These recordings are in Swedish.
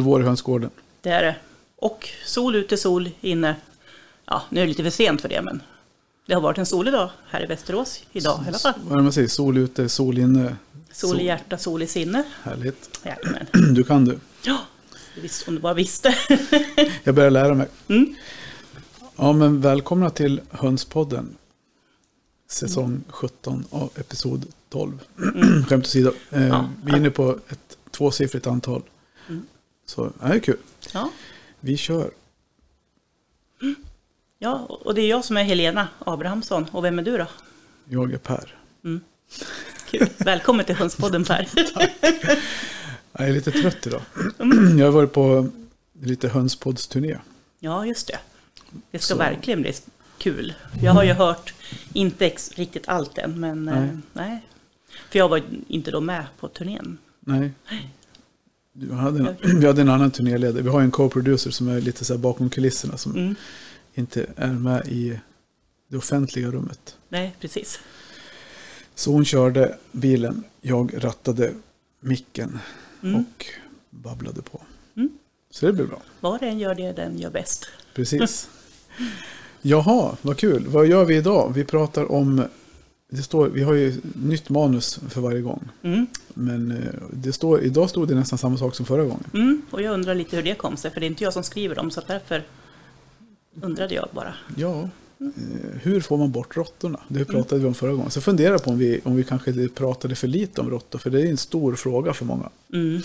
Nu är det är det. Och sol ute, sol inne. Ja, nu är det lite för sent för det, men det har varit en solig dag här i Västerås idag i alla fall. Vad är det man säger? Sol ute, sol inne. Sol i hjärta, sol i sinne. Härligt. Jajamän. Du kan du. Ja, visst, om du bara visste. Jag börjar lära mig. Mm. Ja, men välkomna till Hönspodden. Säsong 17 av episod 12. Skämt åsido. Eh, Mm. Ja. Vi är inne på ett tvåsiffrigt antal. Mm. Så det är kul. Ja. Vi kör. ja, och det är jag som är Helena Abrahamsson. Och vem är du då? Jag är Per. Kul. Välkommen till Hönspodden Per. Jag är lite trött idag. Mm. Jag har varit på lite hönspoddsturné. Ja, just det. Det ska Så. verkligen bli kul. Jag har ju hört, inte riktigt allt än, men nej. Nej. Eh, nej. För jag var inte då med på turnén. Nej. En, vi hade en annan turnéledare. Vi har en co-producer som är lite så bakom kulisserna. Som Mm. inte är med i det offentliga rummet. Nej, precis. Så hon körde bilen. Jag rattade micken Mm. och babblade på. Mm. Så det blir bra. Var en gör det, den gör bäst. Precis. Jaha, vad kul. Vad gör vi idag? Vi pratar om... Det står, vi har ju nytt manus för varje gång. Mm. Men eh, det står, idag stod det nästan samma sak som förra gången. Mm. Och jag undrar lite hur det kom sig, för det är inte jag som skriver dem, så därför undrade jag bara. Ja, eh, hur får man bort råttorna? Det pratade vi om förra gången. Så funderar jag på om vi, om vi kanske pratade för lite om råttor. För det är en stor fråga för många. Mm.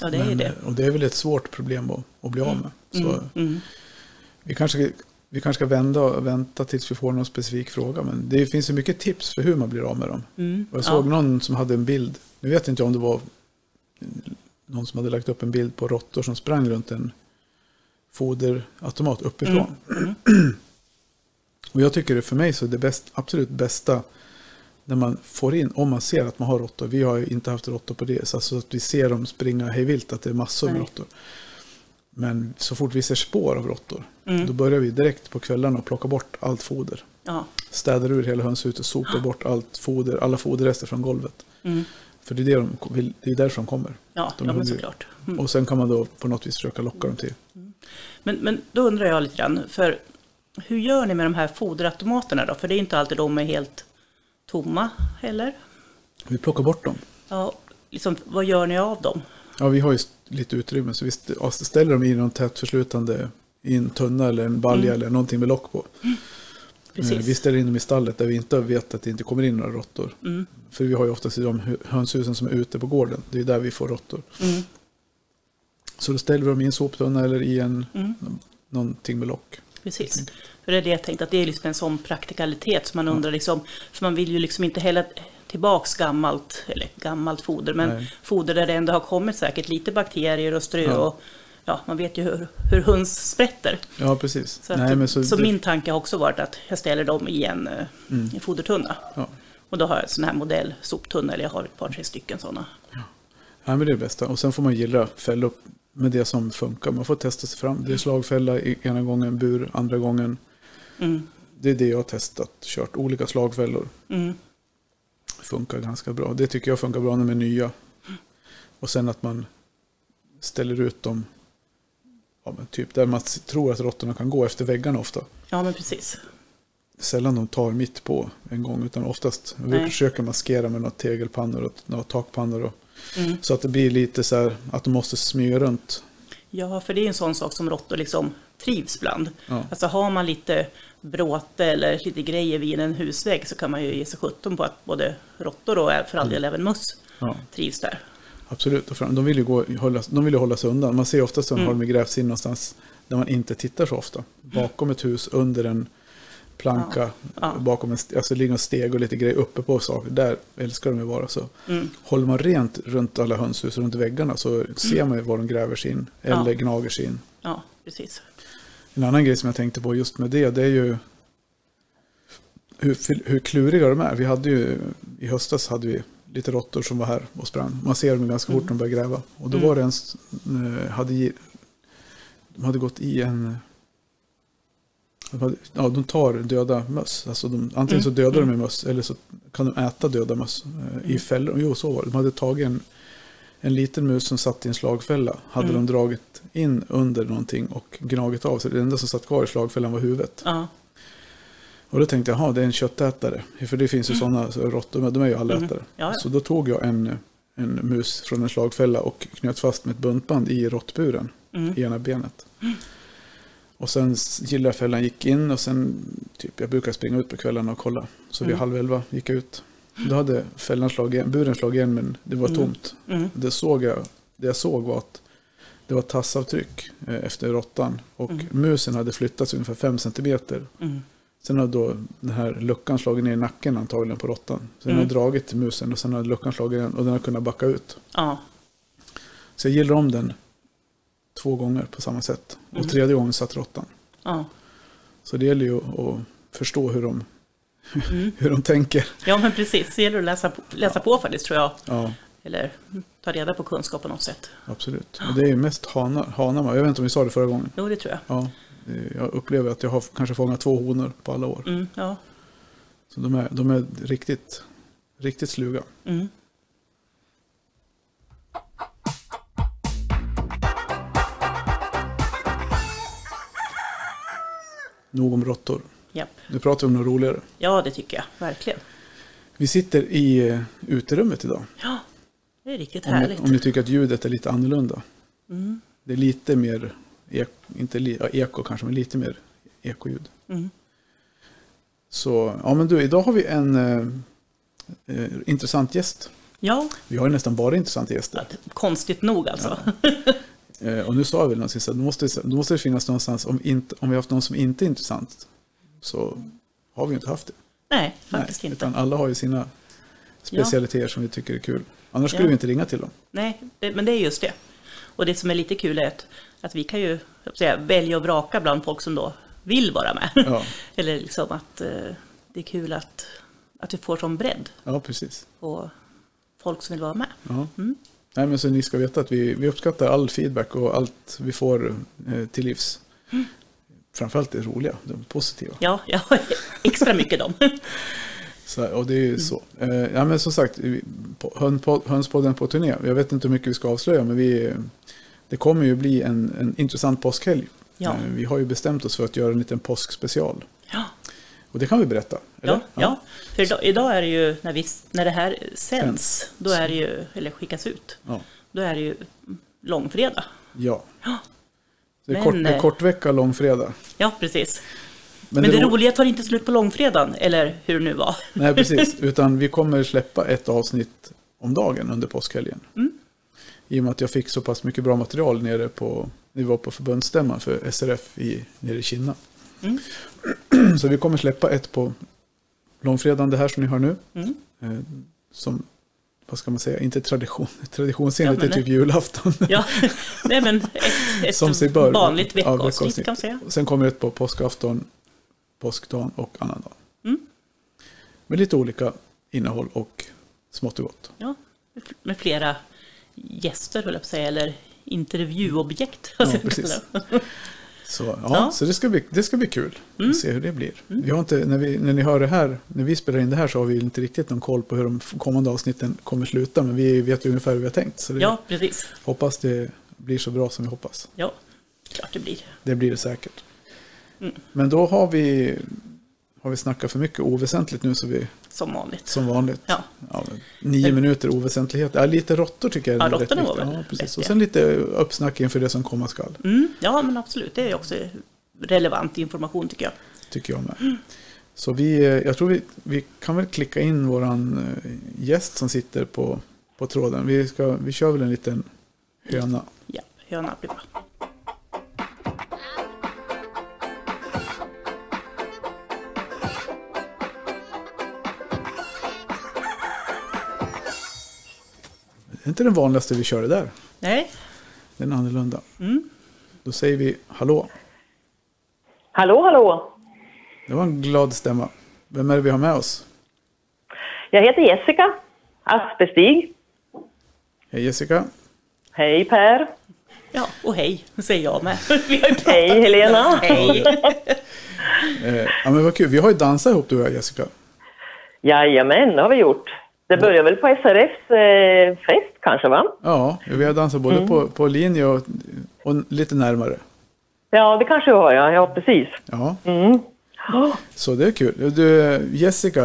Ja, det är Men, det. eh, Och det är väl ett svårt problem att, att bli av med. Så Mm. Mm. vi, kanske, vi kanske ska vända och vänta tills vi får någon specifik fråga. Men det finns ju mycket tips för hur man blir av med dem. Mm. Jag såg Ja. någon som hade en bild. Nu vet inte om det var någon som hade lagt upp en bild på råttor som sprang runt en foderautomat uppifrån. Mm. Och jag tycker det för mig så är det bäst, absolut bästa när man får in, om man ser att man har råttor. Vi har inte haft råttor på det, så alltså att vi ser dem springa hejvilt, att det är massor med råttor. Men så fort vi ser spår av råttor, Mm. då börjar vi direkt på kvällarna och plocka bort allt foder. Ja. Städar ur hela hönshuset, sopar bort allt foder, alla foderrester från golvet. Mm. För det är, det de vill, det är därför de kommer. Ja, De ja, men såklart. Mm. Och sen kan man då på något vis försöka locka dem till. Men, men då undrar jag lite grann, för hur gör ni med de här foderautomaterna då? För det är inte alltid de är helt tomma heller. Vi plockar bort dem. Ja, liksom, vad gör ni av dem? Ja, vi har ju lite utrymme så vi ställer dem i någon tätt förslutande i en tunna eller en balja eller någonting med lock på. Eh, Precis. Vi ställer in dem i stallet där vi inte vet att det inte kommer in några råttor. Mm. För vi har ju oftast i de hö- hönshusen som är ute på gården. Det är där vi får råttor. Mm. Så då ställer vi dem i en soptunna eller i en, Mm. någonting med lock. Precis. För det är det jag tänkte, att det är liksom en sån praktikalitet som man undrar liksom, för man vill ju liksom inte heller tillbaks gammalt, eller gammalt foder, men Nej. foder där det ändå har kommit säkert lite bakterier och strö Ja. och ja, man vet ju hur, hur höns sprätter. Ja, precis. Så, att, Nej, men så, så, det- min tanke har också varit att jag ställer dem i en, eh, Mm. en fodertunna. Ja. Och då har jag en sån här modell soptunna, eller jag har ett par, tre stycken sådana. Ja, men det är det bästa. Och sen får man gilla fälla upp med det som funkar. Man får testa sig fram. Det är slagfälla i- ena gången, bur andra gången. Mm. Det är det jag har testat. Kört olika slagfällor. Mm. Funkar ganska bra. Det tycker jag funkar bra när de är nya. Och sen att man ställer ut dem ja, typ där man tror att råttorna kan gå efter väggarna ofta. Ja, men precis. Sällan de tar mitt på en gång utan oftast vi Nej. försöker maskera med några tegelpannor och några takpannor. Och, Mm. så att det blir lite så här att de måste smyga runt. Ja, för det är en sån sak som råttor liksom trivs bland. Ja. Alltså har man lite bråte eller lite grejer vid en husvägg så kan man ju ge sig sjutton på att både råttor och för all del även möss Ja. trivs där. Absolut, de vill ju, gå, hålla, de vill ju hålla sig undan. Man ser oftast att de Mm. har de grävt sig in någonstans där man inte tittar så ofta. Bakom ett hus, under en planka, Ja. bakom en, alltså ligger en steg och lite grejer uppe på saker. Där älskar de ju vara så. Mm. Håller man rent runt alla hönshus, runt väggarna, så ser man ju var de gräver sig in. Eller Ja. gnager sig in. Ja, precis. En annan grej som jag tänkte på just med det, det är ju hur, hur kluriga de är. Vi hade ju, i höstas hade vi lite råttor som var här och sprang. Man ser dem ganska fort när de börjar gräva. Och då Mm. var det en, eh, hade, de hade gått i en, ja, de tar döda möss. Alltså de, antingen så Mm. dödar de en möss eller så kan de äta döda möss eh, i Mm. fällor. Jo, så var det. De hade tagit en, en liten mus som satt i en slagfälla hade Mm. de dragit in under någonting och gnagit av sig. Det enda som satt kvar i slagfällan var huvudet. Ja. Och då tänkte jag, jaha, det är en köttätare. För det finns ju sådana så råttor, men de är ju allätare. Mm. Ja, ja. Så då tog jag en, en mus från en slagfälla och knöt fast med ett buntband i råttburen Mm. i ena benet. Och sen gillarfällan gick in och sen, typ, jag brukar springa ut på kvällarna och kolla. Så vid Mm. halv elva gick jag ut. Då hade fällan slagit igen, buren slagit igen men det var Mm. tomt. Mm. Det, såg jag, det jag såg var att det var tassavtryck eh, efter råttan. Och Mm. musen hade flyttats ungefär fem centimeter. Sen hade då den här luckan slagit ner i nacken antagligen på råttan. Så den Mm. har dragit till musen och sen har luckan slagit igen och den har kunnat backa ut. Ja. Så jag gillar om den två gånger på samma sätt. Mm. Och tredje gången satt råttan. Ja. Så det gäller ju att förstå hur de, Mm. hur de tänker. ja, men precis. Det gäller att läsa läsa på faktiskt, tror jag. Ja, Eller ta reda på kunskap på något sätt. absolut. Och det är ju mest hanar, hanar. Jag vet inte om vi sa det förra gången. Jo, det tror jag. Ja, jag upplever att jag har kanske fångat två honor på alla år. Mm. Ja. Så de är, de är riktigt, riktigt sluga. Mm. Nog om råttor. Japp. Nu pratar vi om något roligare. Ja, det tycker jag. Verkligen. Vi sitter i eh, uterummet idag. Ja, det är riktigt Om härligt. om ni tycker att ljudet är lite annorlunda. Mm. Det är lite mer, ek, inte li, ja, eko kanske, men lite mer ekoljud. Mm. Så, ja men du, idag har vi en eh, intressant gäst. Ja, Vi har ju nästan bara intressanta gäster. konstigt nog alltså. Eh, och nu sa jag väl någonsin så då måste, då måste det finnas någonstans, om, inte, om vi har haft någon som inte är intressant, så har vi inte haft det. Nej, faktiskt Nej, inte. Utan alla har ju sina specialiteter som vi tycker är kul. Annars skulle Ja. vi inte ringa till dem. Nej, det, men det är just det. Och det som är lite kul är att, att vi kan ju säga, välja och vraka bland folk som då vill vara med. Ja, Eller liksom att eh, det är kul att, att vi får sån bredd ja precis. på folk som vill vara med. Ja. Mm. Nej, men så ni ska veta att vi, vi uppskattar all feedback och allt vi får eh, till livs. Mm. Framförallt det roliga, det positiva. Ja, ja extra mycket dem. Så, och det är ju Mm. så. Eh, ja, men som sagt, Hönspodden på turné. Jag vet inte hur mycket vi ska avslöja, men vi, det kommer ju bli en, en intressant påskhelg. Ja. Eh, vi har ju bestämt oss för att göra en liten påskspecial. Ja, Och det kan vi berätta. Eller? ja, ja. För idag, idag är det ju, när, vi, när det här sänds, då är det ju, eller skickas ut, Ja. då är det ju långfredag. ja. Det är, Men, kort, det är eh, kort vecka, långfredag. Ja, precis. Men, Men, det, ro- roliga tar inte slut på långfredagen, eller hur det nu var. Nej, precis. Utan vi kommer släppa ett avsnitt om dagen under påskhelgen. Mm. I och med att jag fick så pass mycket bra material nere på, när vi var på förbundsstämman för SRF i, nere i Kina. Mm. Så vi kommer släppa ett på långfredagen, det här som ni hör nu. Mm. Eh, som, vad ska man säga, inte tradition, traditionsenligt Ja, är typ julafton. Ja, nej men ett, ett Som sig bör. vanligt veckoavsnitt kan man säga. Sen kommer ett på påskafton, påskdagen och annandag. Mm. Med lite olika innehåll och smått och gott. Ja, med flera gäster, höll jag på att säga, eller intervjuobjekt. Ja, precis. Så, ja, Ja. så det, ska bli, det ska bli kul Mm. att se hur det blir. Vi har inte, när, vi, när ni hör det här, när vi spelar in det här så har vi inte riktigt någon koll på hur de kommande avsnitten kommer sluta. Men vi vet ju ungefär hur vi har tänkt. Så det, Ja, precis. hoppas det blir så bra som vi hoppas. Ja, klart det blir. Det blir det säkert. Mm. Men då har vi, har vi snackat för mycket oväsentligt nu så vi, Som vanligt. som vanligt. Ja. Ja, nio minuter oväsentlighet. Ja, lite råttor tycker jag. är Ja, rätt råttorna var väl ja, precis. Och sen lite uppsnack inför det som komma skall. Mm, ja, men absolut. Det är också relevant information tycker jag. Tycker jag med. Så vi, eh, jag tror vi, vi kan väl klicka in våran eh, gäst som sitter på, på tråden. Vi, ska, vi kör väl en liten höna. Ja, höna blir bra. Är inte den vanligaste vi kör det där. Nej, Den är annorlunda. Mm. Då säger vi hallå. Hallå, hallå! Det var en glad stämma. Vem är det vi har med oss? Jag heter Jessica Aspestig. Hej Jessica. Hej Per. ja, och hej, säger jag med. Vi har ju pratat. Hej Helena. Hej. Eh, ja, men vad kul. Vi har ju dansat ihop du och jag Jessica. Jajamän, det har vi gjort. Det började väl på SRFs eh, fest kanske va? Ja, vi har dansat både Mm. på, på linje och, och lite närmare. Ja, det kanske var ja. Ja, precis. Ja, Mm. så det är kul. Du, Jessica,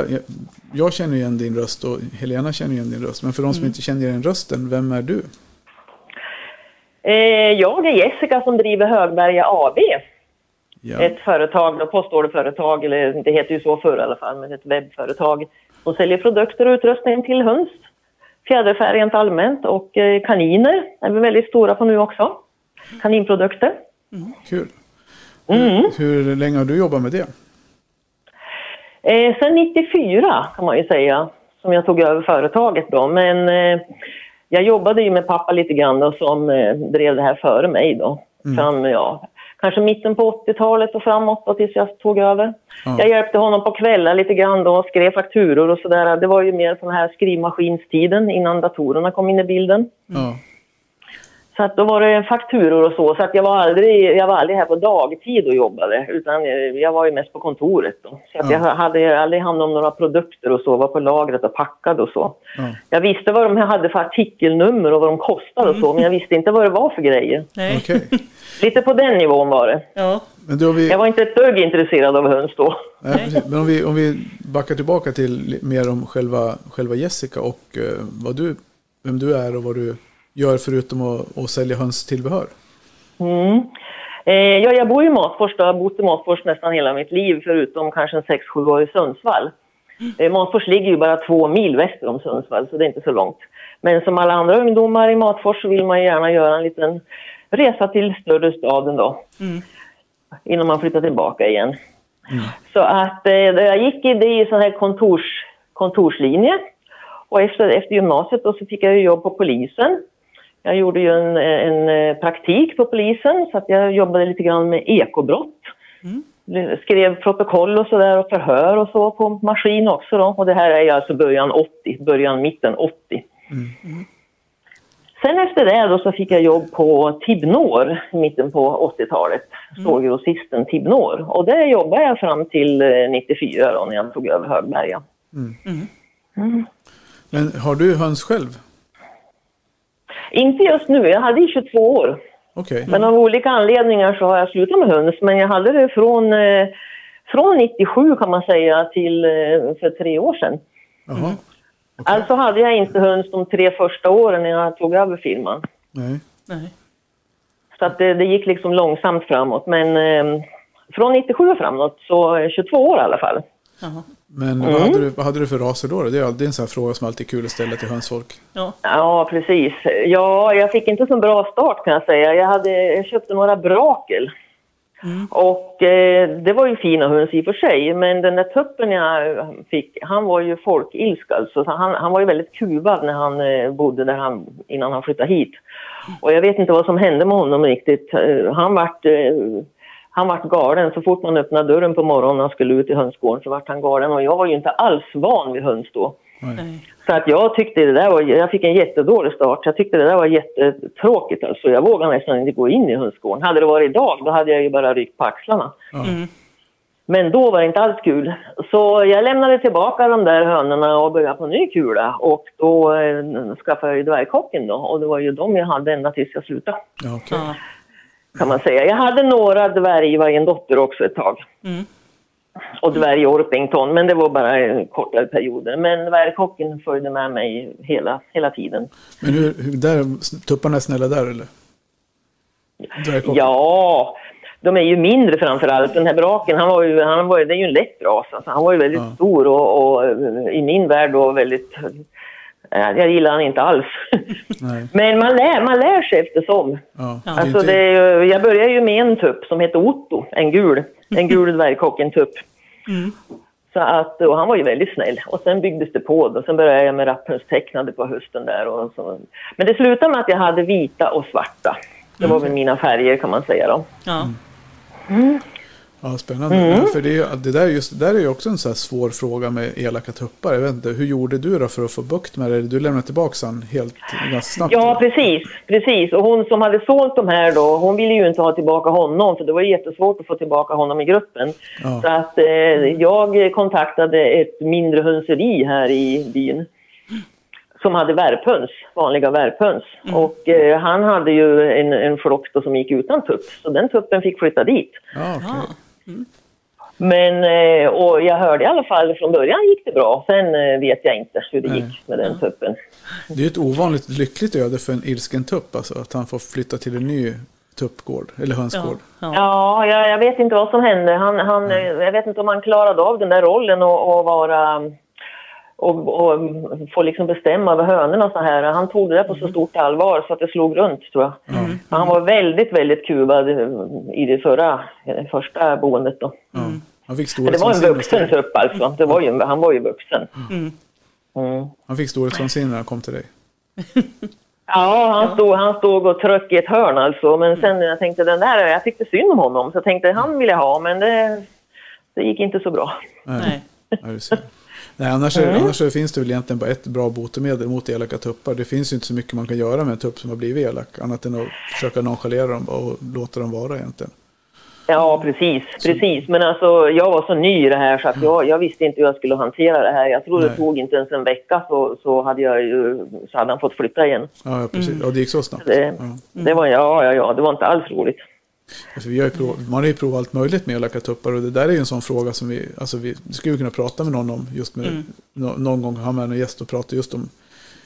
jag- känner igen din röst och Helena känner igen din röst. Men för de som inte känner igen rösten, vem är du? Eh, jag är Jessica som driver Högberga AB. Ja, Ett företag, då, postorderföretag, eller det heter ju så förr i alla fall, men ett webbföretag som säljer produkter och utrustning till höns, fjäderfä rent allmänt och eh, kaniner är vi väldigt stora på nu också. Kaninprodukter. kul. Mm. Hur, hur länge har du jobbat med det? Eh, sen 94 kan man ju säga, som jag tog över företaget då. Men eh, jag jobbade ju med pappa lite grann då, som eh, drev det här före mig då. Fram, ja, kanske mitten på 80-talet och framåt då, tills jag tog över. Ja. Jag hjälpte honom på kvällar lite grann då, skrev fakturor och sådär. Det var ju mer sån här skrivmaskinstiden innan datorerna kom in i bilden. Ja, Så att då var det fakturor och så. Så att jag var aldrig, jag var aldrig här på dagtid och jobbade. Utan jag var ju mest på kontoret då. Så att Ja. jag hade aldrig hand om några produkter och så. Var på lagret och packade och så. ja. Jag visste vad de hade för artikelnummer och vad de kostade och så. Men jag visste inte vad det var för grejer. Nej. okej. Lite på den nivån var det. Ja. Men då har vi... Jag var inte ett dugg intresserad av höns då. Nej. Men om vi, om vi backar tillbaka till mer om själva, själva Jessica och eh, vad du, vem du är och vad du gör förutom att, att sälja hönstillbehör. Mm. Eh, ja, jag bor i Matfors. Då. Jag har bott i Matfors nästan hela mitt liv förutom kanske en 6-7 år i Sundsvall. Eh, Matfors ligger ju bara två mil väster om Sundsvall så det är inte så långt. Men som alla andra ungdomar i Matfors så vill man gärna göra en liten resa till större staden då. Mm. Innan man flyttar tillbaka igen. Så att eh, jag gick i det i sån här kontors, kontorslinje. Och efter, efter gymnasiet då så fick jag jobb på polisen. Jag gjorde ju en, en eh, praktik på polisen så att jag jobbade lite grann med ekobrott. Skrev protokoll och sådär och förhör och så på maskin också då. Och det här är ju alltså början 80, början mitten 80. Sen efter det då så fick jag jobb på Tibnor i mitten på 80-talet. Stålgrossisten Tibnor. Och där jobbade jag fram till eh, 94 då när jag tog över Högberga. Men har du höns själv? Inte just nu, jag hade i 22 år. Okej. Men av olika anledningar så har jag slutat med höns. Men jag hade det från, eh, från 97 kan man säga till eh, för tre år sedan. Jaha. Alltså hade jag inte höns de tre första åren när jag tog över firman. Nej. Nej. Så att det, det gick liksom långsamt framåt. Men eh, från 97 och framåt, så eh, 22 år i alla fall. Jaha. Men vad, hade du, vad hade du för raser då? Det är alltid en sån här fråga som alltid är kul att ställa till hönsfolk. Ja. Ja, precis. Ja, jag fick inte så bra start kan jag säga. Jag, hade, jag köpte några Brakel. Och eh, det var ju fina höns i och för sig, men den där tuppen jag fick, han var ju folkilsk alltså. Så han, han var ju väldigt kuvad när han eh, bodde där han, innan han flyttade hit. Och jag vet inte vad som hände med honom riktigt. Eh, han vart, eh, han vart galen. Så fort man öppnade dörren på morgonen och skulle ut i hönsgården så vart han galen. Och jag var ju inte alls van vid höns då. Nej. Så att jag tyckte det där var, jag fick en jättedålig start. Jag tyckte det där var jättetråkigt alltså. Jag vågade nästan inte gå in i hönsgården. Hade det varit idag då hade jag ju bara ryckt på axlarna. Mm. Men då var det inte alls kul. Så jag lämnade tillbaka de där hönorna och började på ny kula. Och då eh, skaffade jag ju dvärgkocken då. Och det var ju de jag hade ända tills jag slutade. Ja. Kan man säga. Jag hade några dvärgvargendotter också ett tag. Mm. Och dvärg-Orpington. Men det var bara kortare perioder. Men dvärgkocken följde med mig hela, hela tiden. Men hur, hur där, tupparna är snälla där eller? Dvärgkocken? Ja, de är ju mindre framför allt. Den här braken, han var ju, han var, det är ju en lätt ras. Alltså. Han var ju väldigt Ja. stor och, och i min värld då väldigt... eh, Jag gillar han inte alls. Nej. Men man lär, man lär sig eftersom. Ja. Det Alltså inte, det är, ju- jag började ju med en tupp som heter Otto, en gul, en gul dvärgkocken-tupp. Mm. Så att, och han var ju väldigt snäll. Och sen byggdes det på då. Sen började jag med rapphönstecknade på hösten där. Och så. Men det slutade med att jag hade vita och svarta. Det var väl mina färger kan man säga då. Ja. Ja, spännande. Mm. Ja, för det, är ju- det, där är just, det där är ju också en här svår fråga med elaka tuppar. Jag vet inte, hur gjorde du då för att få bukt med det? Du lämnade tillbaka han helt ganska snabbt? Ja, precis. precis. Och hon som hade sålt de här då, hon ville ju inte ha tillbaka honom för det var jättesvårt att få tillbaka honom i gruppen. Ja. Så att eh, jag kontaktade ett mindre hönseri här i byn som hade värphöns, vanliga värphöns. Och eh, han hade ju en, en flock som gick utan tupp, så den tuppen fick flytta dit. Ja, okej. Ja. Men, eh, och jag hörde i alla fall från början gick det bra. Sen eh, vet jag inte hur det Nej. gick med den tuppen. Det är ett ovanligt lyckligt öde för en ilsken tupp, alltså. Att han får flytta till en ny tuppgård, eller Ja, hönsgård. ja. Ja, jag, jag vet inte vad som hände. Han, han, jag vet inte om han klarade av den där rollen och, och vara och, och få liksom bestämma över hönorna och så här. Han tog det där på så stort allvar så att det slog runt tror jag. Mm. Han var väldigt, väldigt kuvad eh, i det förra, eh, första boendet då. Ja. Han fick det var en vuxen tupp alltså. Det var ju, han var ju vuxen. Mm. Mm. Han fick storhetsvansinne när han kom till dig. Ja, han, Stod, han stod och tröck i ett hörn alltså. Men sen jag tänkte den där, jag tyckte synd om honom. Så jag tänkte han ville ha, men det, det gick inte så bra. Nej. Ja. Nej, annars, är, annars finns det väl egentligen bara ett bra botemedel mot elaka tuppar. Det finns ju inte så mycket man kan göra med en tupp som har blivit elak. Annat än att försöka nonchalera dem och låta dem vara egentligen. Ja, precis. precis. Men alltså, jag var så ny i det här så att jag, jag visste inte hur jag skulle hantera det här. Jag tror det Nej. tog inte ens en vecka så, så, hade, jag ju, så hade han fått flytta igen. Ja, ja precis. Ja, det gick så snabbt. Det, Ja. det var, ja, ja, ja, det var inte alls roligt. Alltså, vi har prov, man har ju provat allt möjligt med elaka tuppar och det där är ju en sån fråga som vi, alltså vi skulle kunna prata med någon om just med, nå- någon gång ha med en gäst och prata just om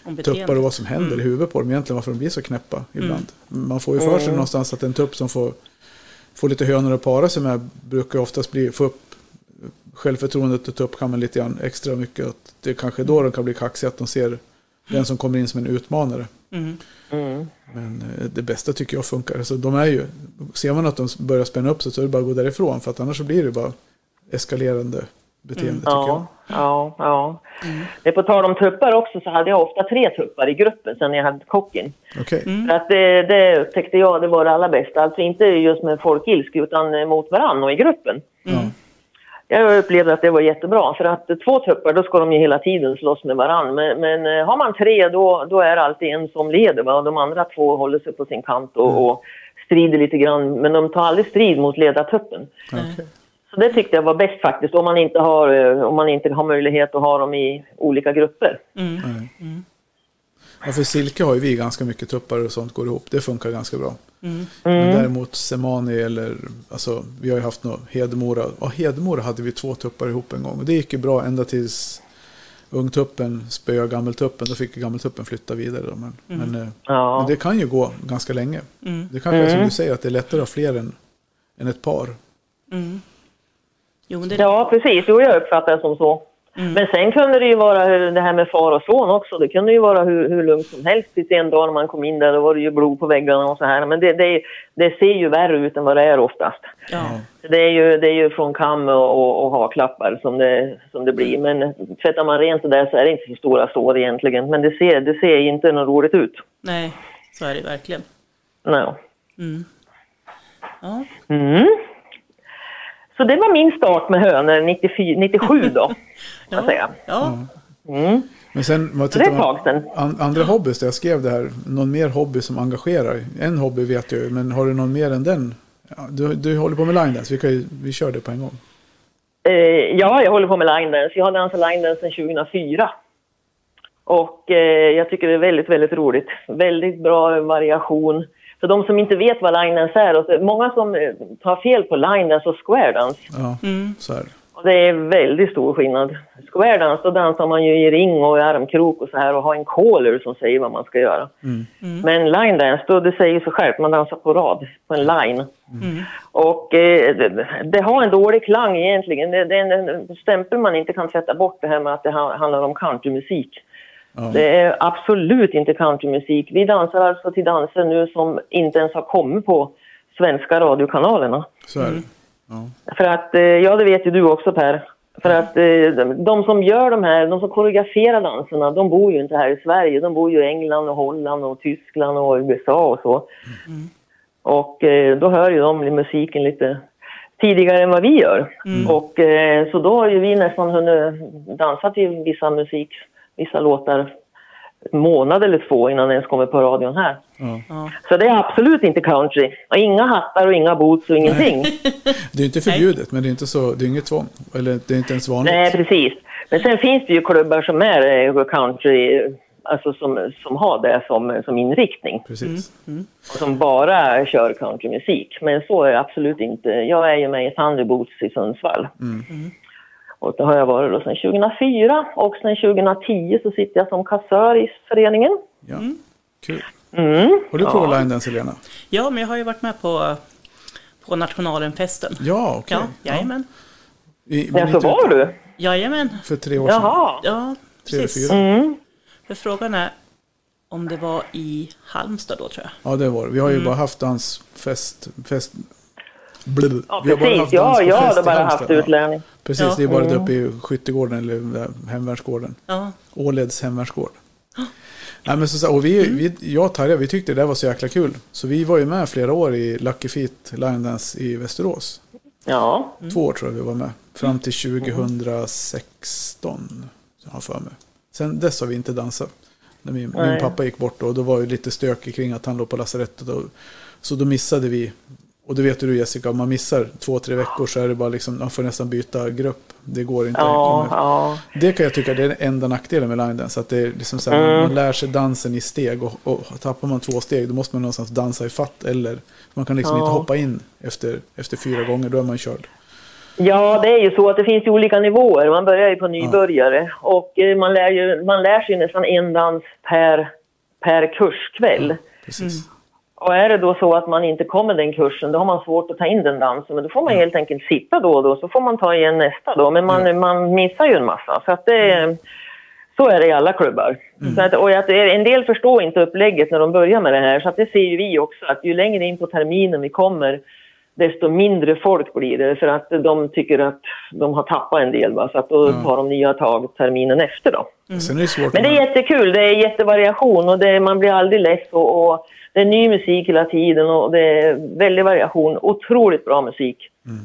Om tuppar och vad som händer i huvudet på dem. Egentligen, varför de blir så knäppa ibland. Man får ju för sig någonstans att en tupp som får, får lite hönor att para sig med brukar oftast bli, få upp självförtroendet och tuppkammen lite grann extra mycket. Att det är kanske då de kan bli kaxiga, att de ser den som kommer in som en utmanare. Mm. Mm. Men eh, det bästa tycker jag funkar. Alltså, de är ju, ser man att de börjar spänna upp sig så är det bara att gå därifrån. För att annars så blir det bara eskalerande beteende tycker jag. Ja, ja, ja. Det är på tal om tuppar också så hade jag ofta tre tuppar i gruppen sen jag hade kocken. Okej, För att det, det tyckte jag det var det allra bästa. Alltså inte just med folkilsk utan mot varann och i gruppen. ja. Jag upplevde att det var jättebra för att två tuppar då ska de ju hela tiden slåss med varann. Men, men eh, har man tre då, då är det alltid en som leder va? och de andra två håller sig på sin kant och, och strider lite grann. Men de tar aldrig strid mot ledartuppen. okej. Så det tyckte jag var bäst faktiskt om man inte har, eh, om man inte har möjlighet att ha dem i olika grupper. Mm. Ja, för silke har ju vi ganska mycket tuppar och sånt går ihop. Det funkar ganska bra. Mm. Men däremot Semani eller, alltså vi har ju haft något Hedemora. Ja, Hedemora hade vi två tuppar ihop en gång. Och det gick ju bra ända tills ungtuppen spöade gammeltuppen. Då fick gammeltuppen flytta vidare. Då. Men, men, eh, Ja. men det kan ju gå ganska länge. Mm. Det kanske är som du säger att det är lättare att ha fler än, än ett par. Mm. Jo, det, Ja, precis. Jo, jag uppfattar det som så. Men sen kunde det ju vara det här med far och son också. Det kunde ju vara hur, hur lugnt som helst tills en dag när man kom in där då var det ju blod på väggarna och så här. Men det, det, det ser ju värre ut än vad det är oftast. ja. Det är ju, det är ju från kam och, och, och haklappar som det, som det blir. Men tvättar man rent det där så är det inte så stora sår egentligen. Men det ser, det ser inte något roligt ut. Nej, så är det verkligen. No. Mm. Ja. Mm. Så det var min start med hönor 94, 97 då, kan jag säga. Ja. Mm. Men sen, vad Så det är ett man, tag sedan. an, andra hobbys, jag skrev det här, någon mer hobby som engagerar? En hobby vet jag ju, men har du någon mer än den? Ja, du, du håller på med line dance, vi, kan ju, vi kör det på en gång. Eh, ja, jag håller på med line dance. Jag har dansat line dance sedan 2004. Och eh, jag tycker det är väldigt, väldigt roligt. Väldigt bra variation. För de som inte vet vad line dance är, och många som eh, tar fel på line dance och square dance. Ja, Mm. så är det. Och det är väldigt stor skillnad. Square dance, då dansar man ju i ring och i armkrok och så här och har en caller som säger vad man ska göra. Men line dance, då det säger sig självt, man dansar på rad, på en line. Mm. Och eh, det, det har en dålig klang egentligen. Det, det är en, en stämpel man inte kan tvätta bort det här med att det ha- handlar om countrymusik. Ja. Det är absolut inte countrymusik. Vi dansar alltså till danser nu som inte ens har kommit på svenska radiokanalerna. Så är det. Ja. För att, eh, ja det vet ju du också Per. För att eh, de- som gör de här, de som koreograferar danserna, de bor ju inte här i Sverige. De bor ju i England och Holland och Tyskland och USA och så. Och eh, då hör ju de musiken lite tidigare än vad vi gör. Och eh, så då har ju vi nästan hunnit dansa till vissa musik, vissa låtar en månad eller två innan det ens kommer på radion här. Ja. Ja. Så det är absolut inte country. Och inga hattar och inga boots och ingenting. Det är inte förbjudet, men det är, inte så, det är inget tvång. Eller det är inte ens vanligt. Nej, precis. Men sen finns det ju klubbar som är eh, country, alltså som, som har det som, som inriktning. Precis. Och som bara kör countrymusik. Men så är jag absolut inte. Jag är ju med i Thunderboots i Sundsvall. Och det har jag varit då sedan 2004 och sedan 2010 så sitter jag som kassör i föreningen. Ja. Kul. Mm. Har du provat line dance, Helena? Ja, men jag har ju varit med på, på nationalenfesten. Ja, okej. Ja, jajamän. I- men Ja, så var du? Jajamän. För tre år sedan. Jaha. Ja, Tre eller precis. fyra. Mm. För frågan är om det var i Halmstad då tror jag. Ja, det var det. Vi har ju bara haft dansfest. Fest, blub. Ja, Vi har bara precis. Ja, jag i bara haft utlärning. Ja, precis, Ja. det är bara det uppe i skyttegården eller där hemvärnsgården. Ja, Åleds hemvärnsgård. Nej, men så, och vi, Mm. vi, jag och Tarja, vi tyckte det där var så jäkla kul. Så vi var ju med flera år i Lucky Feet Line Dance i Västerås. Ja. Två år tror jag vi var med. Fram till 2016. Jag har för mig. Sen dess har vi inte dansat. När min, min pappa gick bort då, då var det lite stök kring att han låg på lasarettet. Och, så då missade vi. Och det vet du Jessica, om man missar två, tre veckor så är det bara liksom, man får nästan byta grupp. Det går inte. Ja, ja. Det kan jag tycka det är den enda nackdelen med line dance. Att det är liksom så här, Mm. man lär sig dansen i steg. Och, och tappar man två steg då måste man någonstans dansa i fatt. Eller man kan liksom Ja. inte hoppa in efter, efter fyra gånger, då är man körd. Ja, det är ju så att det finns ju olika nivåer. Man börjar ju på nybörjare och eh, man lär, ju, man lär sig nästan en dans per, per kurskväll. Precis. Och är det då så att man inte kommer den kursen, då har man svårt att ta in den dansen. Men då får man helt enkelt sitta då och då, så får man ta igen nästa då. Men man, man missar ju en massa. Så att det, så är det i alla klubbar. Så att, och att en del förstår inte upplägget när de börjar med det här. Så att det ser ju vi också, att ju längre in på terminen vi kommer, desto mindre folk blir det. För att de tycker att de har tappat en del. Va? Så att då tar de nya tag terminen efter då. Svårt. Men det är jättekul, det är jättevariation och det, man blir aldrig less och, och det är ny musik hela tiden och det är väldig variation. Otroligt bra musik.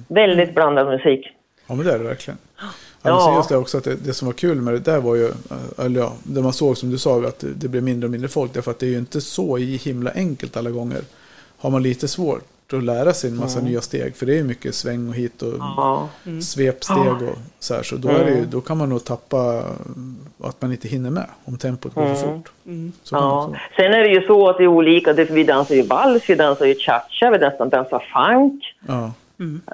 Väldigt blandad musik. Ja, men det är det verkligen. Ja. Det också att det, det som var kul med det där var ju, eh, eller ja, det man såg som du sa, att det, det blev mindre och mindre folk. Därför att det är ju inte så i himla enkelt alla gånger. Har man lite svårt att lära sig en massa nya steg, för det är ju mycket sväng och hit och Ja. svepsteg och så här. Så då, är det ju, då kan man nog tappa mm, att man inte hinner med om tempot går för fort. Också Ja. Sen är det ju så att det är olika. Det- Vi dansar ju vals, vi dansar ju cha-cha, vi nästan dansar funk. Ja,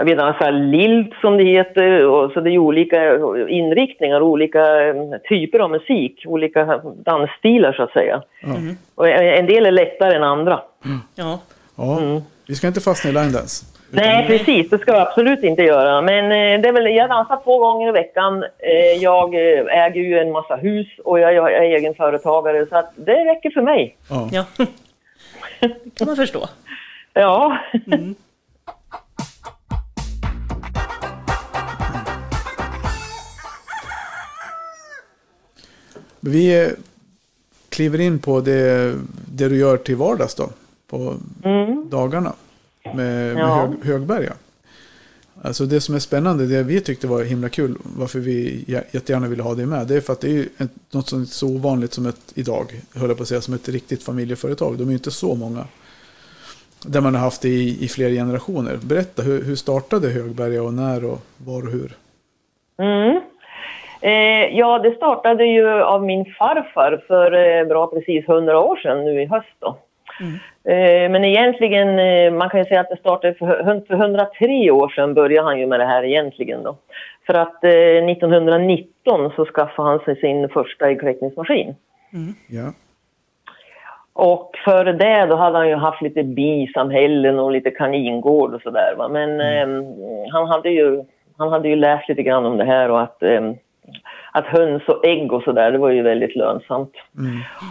Vi dansar lilt som det heter. Och så det är ju olika inriktningar, olika eh, typer av musik, olika dansstilar så att säga. ja. Och en del är lättare än andra. ja. ja. Vi ska inte fastna i line dance. Nej, precis. Det ska jag absolut inte göra. Men eh, det är väl, jag dansar två gånger i veckan. Eh, jag eh, äger ju en massa hus och jag, är egen företagare så att det räcker för mig. Ja. ja. Det kan man förstå. Ja. Vi eh, kliver in på det, det du gör till vardags då. På dagarna. Med, med Mm. Ja. hög, Högberga. Alltså det som är spännande, det vi tyckte var himla kul, varför vi jä- jättegärna ville ha det med, det är för att det är ett, något som är så ovanligt som ett, idag, höll jag på att säga, som ett riktigt familjeföretag. De är inte så många. Där man har haft det i, i flera generationer. Berätta, hur, hur startade Högberga och när och var och hur? Mm. Eh, ja, det startade ju av min farfar för eh, bra precis hundra år sedan nu i höst då. Eh, men egentligen, eh, man kan ju säga att det startade för, hu- för 103 år sedan började han ju med det här egentligen då. För att eh, 1919 så skaffade han sig sin första äggkläckningsmaskin. Ja, Och före det då hade han ju haft lite bisamhällen och lite kaningård och sådär. va. Men eh, han, hade ju, han hade ju läst lite grann om det här och att, eh, att höns och ägg och sådär, det var ju väldigt lönsamt.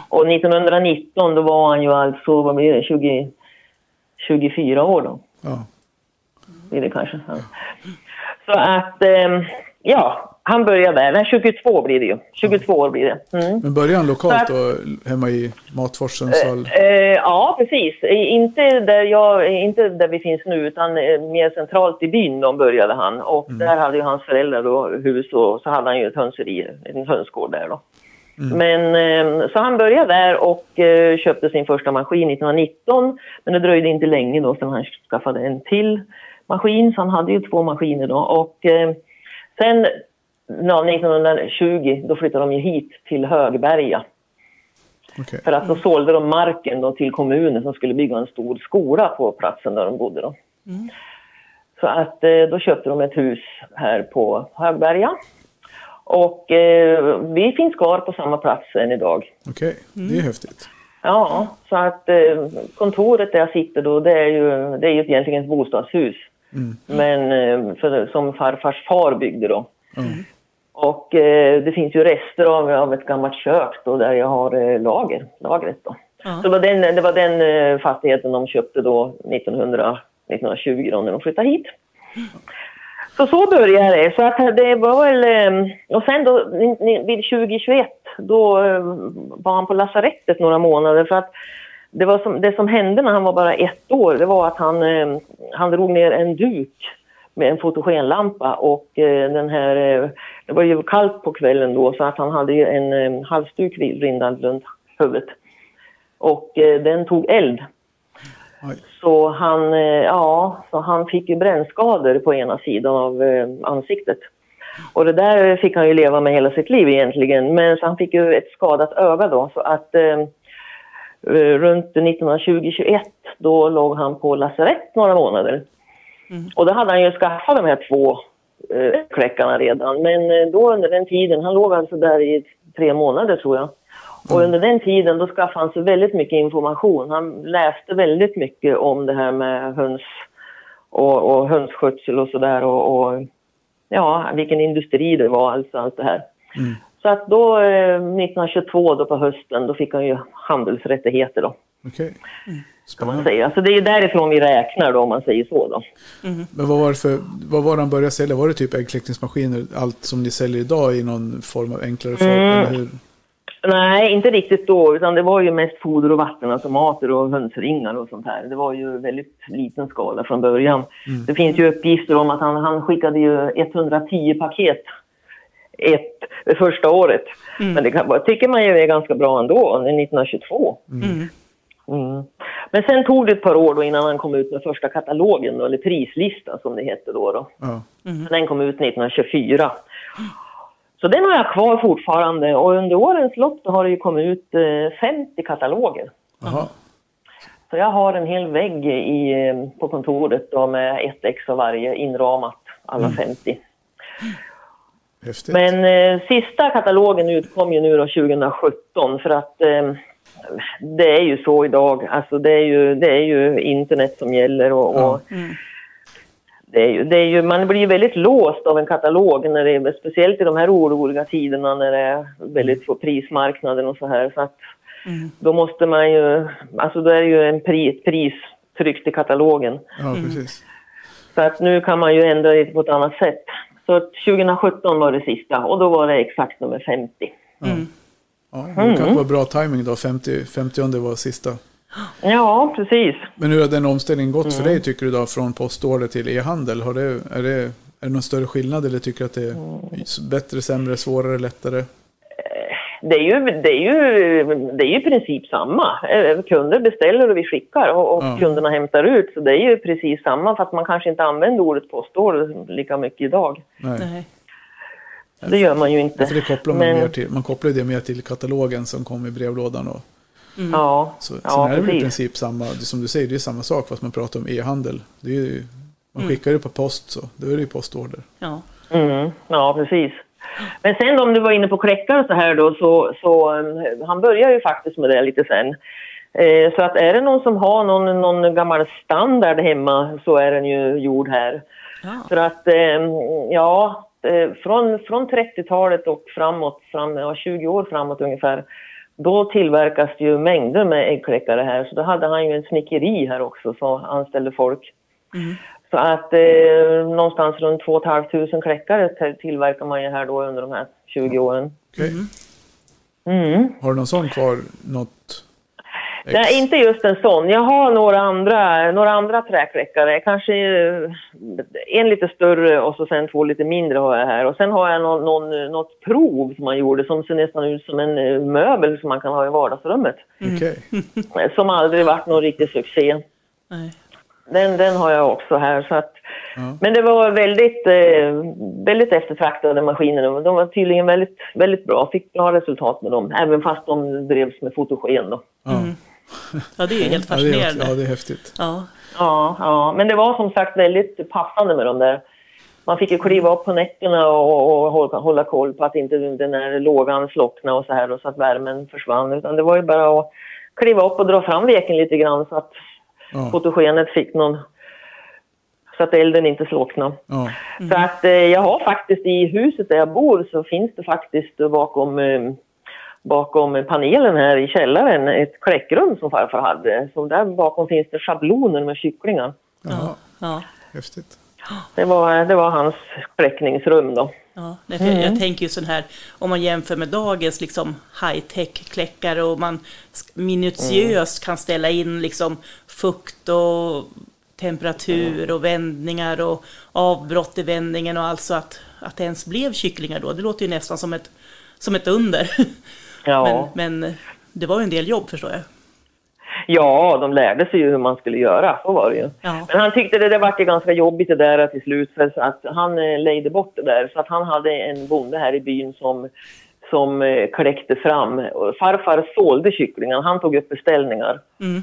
Och 1919 då var han ju alltså, vad blir det, 20, 24 år då ja. blir det kanske. Ja. Så att, eh, ja, han började där. Nej, 22 blir det ju. 22 år blir det. Mm. Men började han lokalt Så och hemma i Matfors, Sundsvall? Eh, ja, precis. Eh, Inte där, jag, inte där vi finns nu, utan eh, mer centralt i byn då började han. Och där hade ju hans föräldrar då hus och så hade han ju ett hönseri, en hönsgård där då. Men eh, så han började där och eh, köpte sin första maskin 1919. Men det dröjde inte länge då sen han skaffade en till maskin. Så han hade ju två maskiner då. Och eh, sen ja, 1920 då flyttade de ju hit till Högberga. Okej. För att då sålde de marken då till kommunen som skulle bygga en stor skola på platsen där de bodde då. Så att eh, då köpte de ett hus här på Högberga. Och eh, vi finns kvar på samma plats än idag. Okej, det är häftigt. Ja, så att eh, kontoret där jag sitter då, det är ju, det är ju egentligen ett bostadshus. Men eh, för, som farfars far byggde då. Och eh, det finns ju rester av, av ett gammalt kök då där jag har eh, lager, lagret då. Ja. Så det var den, det var den eh, fastigheten de köpte då 1900, 1920 då när de flyttade hit. Så så började det. Så att det var väl... eh, Och sen då vid 2021 då eh, var han på lasarettet några månader för att det, var som, det som hände när han var bara ett år det var att han, eh, han drog ner en duk med en fotogenlampa och eh, den här... eh, Det var ju kallt på kvällen då så att han hade ju en eh, halsduk rindad runt huvudet. Och den tog eld. Oj. Så han, ja, så han fick ju brännskador på ena sidan av ansiktet. Och det där fick han ju leva med hela sitt liv egentligen. Men så han fick ju ett skadat öga då. Så att runt 1920-21 då låg han på lasarett några månader. Och då hade han ju skaffat de här två eh, kläckarna redan. Men eh, då under den tiden, han låg alltså där i tre månader tror jag. Och under den tiden då skaffade han sig väldigt mycket information. Han läste väldigt mycket om det här med höns och, och hönsskötsel och sådär. Och, och ja, vilken industri det var, alltså allt det här. Så att då eh, 1922 då på hösten, då fick han ju handelsrättigheter då, Okej. kan man Spännande. säga. Så det är ju därifrån vi räknar då, om man säger så då. Men vad var det för, vad var det han började sälja? Var det typ äggkläckningsmaskiner, allt som ni säljer idag i någon form av enklare form? Mm. Eller hur? Nej, inte riktigt då, utan det var ju mest foder och vattenautomater och hönsringar och sånt här. Det var ju väldigt liten skala från början. Det finns ju uppgifter om att han, han skickade ju 110 paket ett, det första året. Men det kan, tycker man ju är ganska bra ändå, 1922. Mm. Mm. Men sen tog det ett par år då innan han kom ut med första katalogen, då, eller prislista som det hette då. då. Ja. Den kom ut 1924. Så den har jag kvar fortfarande och under årens lopp har det ju kommit ut eh, 50 kataloger. Jaha. Så jag har en hel vägg i, eh, på kontoret då med ett ex av varje inramat, alla 50. Häftigt. Men eh, sista katalogen utkom ju nu då 2017 för att eh, det är ju så idag, alltså det är ju, det är ju internet som gäller och, och det är ju, det är ju, man blir ju väldigt låst av en katalog, när det är, speciellt i de här oroliga tiderna när det är väldigt på prismarknaden och så här. Så att Då måste man ju, alltså då är det ju en pri, pris tryckt i katalogen. Ja, precis. Så att nu kan man ju ändra det på ett annat sätt. Så 2017 var det sista och då var det exakt nummer 50. Ja, det kanske var bra timing då. 50, 50 var sista. Ja, precis. Men hur har den omställningen gått för Mm. dig tycker du då? Från postorder till e-handel? Har det, är, det, är det någon större skillnad eller tycker du att det är Mm. bättre, sämre, svårare, lättare? Det är ju, det är ju, det är ju i princip samma. Eh, Kunder beställer och vi skickar och, och Ja. kunderna hämtar ut. Så det är ju precis samma fast man kanske inte använder ordet postorder lika mycket idag. Nej. Nej. Det gör man ju inte. För det kopplar man Men- mer till. Man kopplar det mer till katalogen som kom i brevlådan. Och, Ja, så, ja sen är det väl i precis. princip samma, det, som du säger, det är samma sak fast man pratar om e-handel. Det är ju, man Mm. skickar ju på post så, då är det ju postorder. Ja. Mm, ja, precis. Men sen om du var inne på kläckar och så här då, så, så um, han börjar ju faktiskt med det lite sen. Eh, så att är det någon som har någon, någon gammal standard hemma så är den ju gjord här. Ja. För att, eh, ja, eh, från, från 30-talet och framåt, fram, ja, 20 år framåt ungefär, då tillverkas det ju mängder med äggkläckare här. Så då hade han ju en snickeri här också, så anställde folk. Så att eh, någonstans runt 2 500 kläckare tillverkar man ju här då under de här 20 åren. Okej. Mm. Har du någon sån kvar? Något? Nej, inte just en sån. Jag har några andra, några andra träkläckare. Kanske eh, en lite större och så sen två lite mindre har jag här. Och sen har jag någon, någon, något prov som man gjorde som ser nästan ut som en eh, möbel som man kan ha i vardagsrummet. Okej. Eh, Som aldrig varit någon riktig succé. Nej. Den, den har jag också här. Så att, Men det var väldigt, eh, väldigt eftertraktade maskiner. De var tydligen väldigt, väldigt bra. Fick bra resultat med dem. Även fast de drevs med fotogen. Då. Ja. Ja, det är ju helt Ja, det är, fascinerande. ja, det är häftigt. Ja. Ja, ja, men det var som sagt väldigt passande med de där. Man fick ju kliva upp på nätterna och, och hålla, hålla koll på att inte den här lågan slocknade och så här och så att värmen försvann. Utan det var ju bara att kliva upp och dra fram veken lite grann så att Ja. fotogenet fick någon... Så att elden inte slocknade. Ja. Så att eh, jag har faktiskt i huset där jag bor så finns det faktiskt bakom, eh, bakom panelen här i källaren ett kläckrum som farfar hade. Så där bakom finns det schabloner med kycklingar. Jaha, Ja. häftigt. Det var, det var hans kläckningsrum då. Ja, för jag, jag tänker ju sån här, om man jämför med dagens liksom high-tech-kläckare och man minutiöst kan ställa in liksom fukt och temperatur och vändningar och avbrott i vändningen och alltså att, att det ens blev kycklingar då. Det låter ju nästan som ett, som ett under. Ja. Men, men det var ju en del jobb förstår jag. ja, de lärde sig ju hur man skulle göra, så var det ju. Ja. Men han tyckte det, det var ganska jobbigt det där till slut för att han eh, lejde bort det där. Så att han hade en bonde här i byn som, som eh, kläckte fram. Farfar sålde kycklingar, han tog upp beställningar. Mm.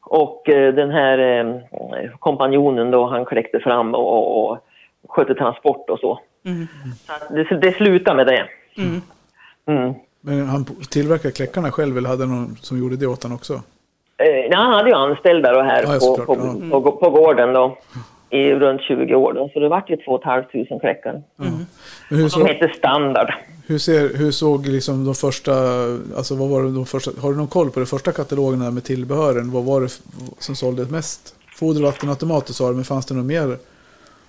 Och eh, den här eh, kompanjonen då, han kläckte fram och, och, och skötte transport och så. Mm. så det, det slutade med det. Mm. Mm. Men han tillverkade kläckarna själv eller hade någon som gjorde det åt honom också? Eh, nej, han hade ju anställda då här Ja, på, på, ja. på, på gården då. I runt 20 år då. Så det vart ju 2 500 kläckare. Men hur, De så, hette Standard. hur, ser, hur såg liksom de första, alltså vad var det de första, har du någon koll på de första katalogerna med tillbehören? Vad var det som såldes mest? Foder, vattenautomater sa du, men fanns det något mer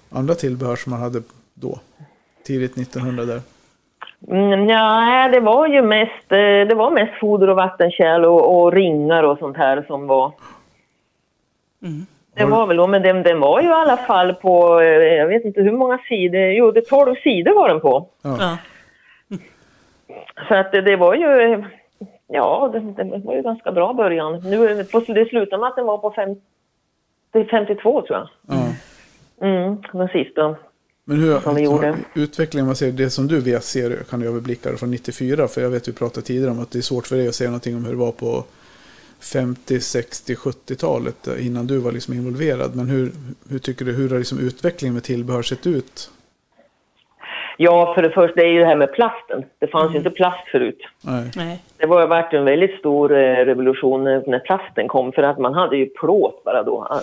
andra tillbehör som man hade då? Tidigt 1900 där. Mm, ja, det var ju mest, eh, det var mest foder och vattenkärl och, och ringar och sånt här som var. Mm. Det var väl då, men den, den var ju i alla fall på, eh, jag vet inte hur många sidor, jo det 12 sidor var den på. Ja. Så att det, det var ju, ja det, det var ju ganska bra början. Nu, på- det slutade med att den var på 50, 52 tror jag. Ja. Mm, den sista. Men hur Som vi gjorde. utvecklingen, man ser det som du vet, ser, kan du överblicka från 94? För jag vet vi pratade tidigare om att det är svårt för dig att säga någonting om hur det var på 50, 60, 70-talet eh, innan du var liksom involverad. Men hur, hur tycker du, hur har liksom utvecklingen med tillbehör sett ut? Ja, för det första, det är ju det här med plasten. Det fanns ju inte plast förut. Nej. Nej. Det var varit en väldigt stor eh, revolution när plasten kom för att man hade ju plåt bara då eh,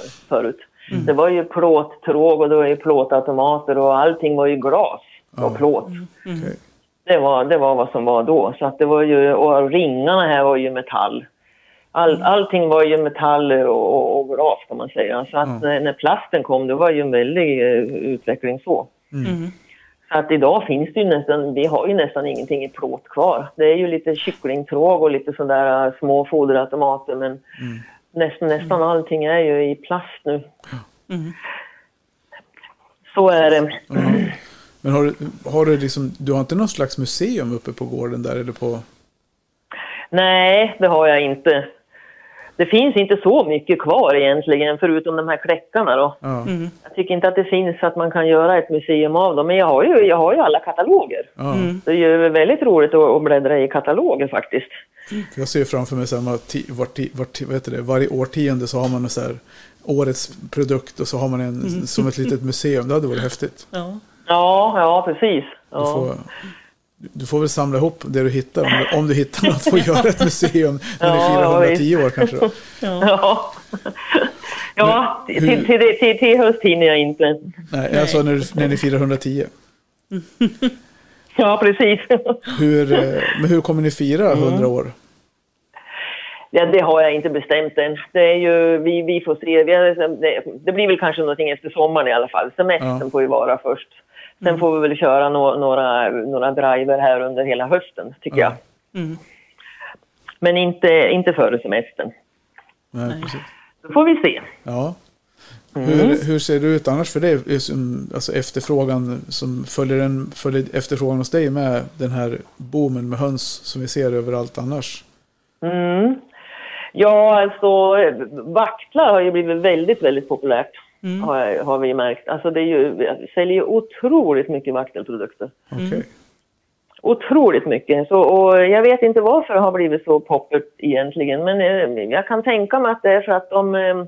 förut. Det var ju plåttråg och det var ju plåtautomater och allting var ju glas och plåt. Okej. Det var, det var vad som var då. Så att det var ju, och ringarna här var ju metall. All, allting var ju metaller och, och, och glas kan man säga. Så att när, när plasten kom det var ju en väldig eh, utveckling så. Mm. Så att idag finns det ju nästan, vi har ju nästan ingenting i plåt kvar. Det är ju lite kycklingtråg och lite sådär äh, små foderautomater men nästan, nästan allting är ju i plast nu. Mm. Så är det. Men har du, har du liksom, du har inte någon slags museum uppe på gården där eller på? Nej, det har jag inte. Det finns inte så mycket kvar egentligen förutom de här kläckarna då. Ja. Jag tycker inte att det finns att man kan göra ett museum av dem men jag har ju, jag har ju alla kataloger. Ja. Det är ju väldigt roligt att, att bläddra i kataloger faktiskt. För Jag ser framför mig så här, var, var, var, vad heter det, varje årtionde så har man en så här, årets produkt och så har man en som ett litet museum. Det hade varit häftigt. Ja. Ja, ja precis. Du Ja. får, du får väl samla ihop det du hittar. Om du, om du hittar något får göra ett museum när du är Ja, 410 år kanske. Då. Ja, ja Men till, hur- till, till, till, till höst hinner jag inte. Nej, jag sa när, du, när ni firar 110. Ja, precis. Hur, eh, men hur kommer ni fira 100 år? Ja, det har jag inte bestämt än. Det, är ju, vi, vi får se. Vi har, det, det blir väl kanske någonting efter sommaren i alla fall. Semestern Ja. får ju vara först. Sen får vi väl köra nå, några, några driver här under hela hösten, tycker Ja. jag. Mm. Men inte, inte före semestern. Nej, precis. Då får vi se. Ja. Hur, hur ser det ut annars för dig? Alltså efterfrågan som följer, den, följer efterfrågan hos dig med den här boomen med höns som vi ser överallt annars? Mm. Ja, alltså vaktlar har ju blivit väldigt, väldigt populärt. Mm. Har, har vi märkt. Alltså det är ju, vi säljer ju otroligt mycket vaktelprodukter. Okej. Otroligt mycket. Så, och jag vet inte varför det har blivit så poppert egentligen. Men eh, jag kan tänka mig att det är för att de, eh,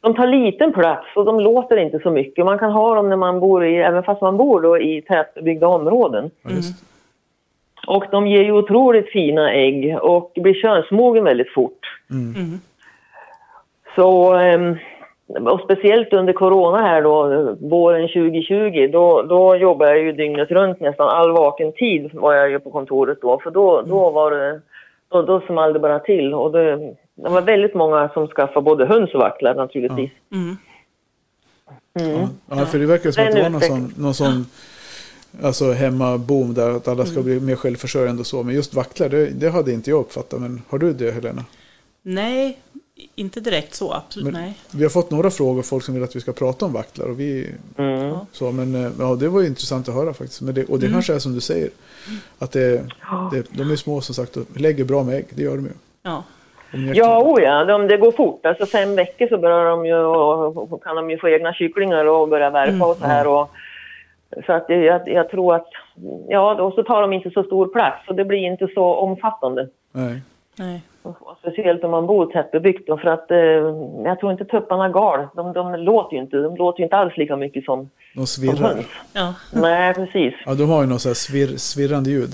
de tar liten plats och de låter inte så mycket. Man kan ha dem när man bor i, även fast man bor då i tätbebyggda områden. Just. Och de ger ju otroligt fina ägg och blir könsmogen väldigt fort. Mm. Så, ehm, och speciellt under corona här då, våren 2020, då, då jobbade jag ju dygnet runt nästan all vaken tid var jag ju på kontoret då. För då, då var det, då, då small det bara till. Och det, det var väldigt många som skaffade både höns och vaktlar naturligtvis. Mm. Mm. Ja, för det verkar som att det var någon sån, någon sån alltså hemmaboom där att alla ska Mm. bli mer självförsörjande och så. Men just vaktlar, det, det hade inte jag uppfattat. Men har du det Helena? Nej, inte direkt så. Absolut Men nej. Vi har fått några frågor, folk som vill att vi ska prata om vaktlar. Och vi, Mm. så, men eh, ja, det var ju intressant att höra faktiskt. Men det, och det Mm. kanske är som du säger. Att det, det, de är små som sagt och lägger bra med ägg. Det gör de ju. Ja. Om Ja, oh ja, de, det går fort. Alltså fem veckor så börjar de ju, och, och kan de ju få egna kycklingar och börja värpa och så här. Och, så att jag, jag tror att, ja, och så tar de inte så stor plats och det blir inte så omfattande. Nej. Nej. Och Speciellt om man bor tättbebyggt då, för att eh, jag tror inte tupparna gal. De, de låter ju inte, de låter ju inte alls lika mycket som, De som svirrar. höns. Ja. Nej, precis. Ja, de har ju något så här svir, svirrande ljud.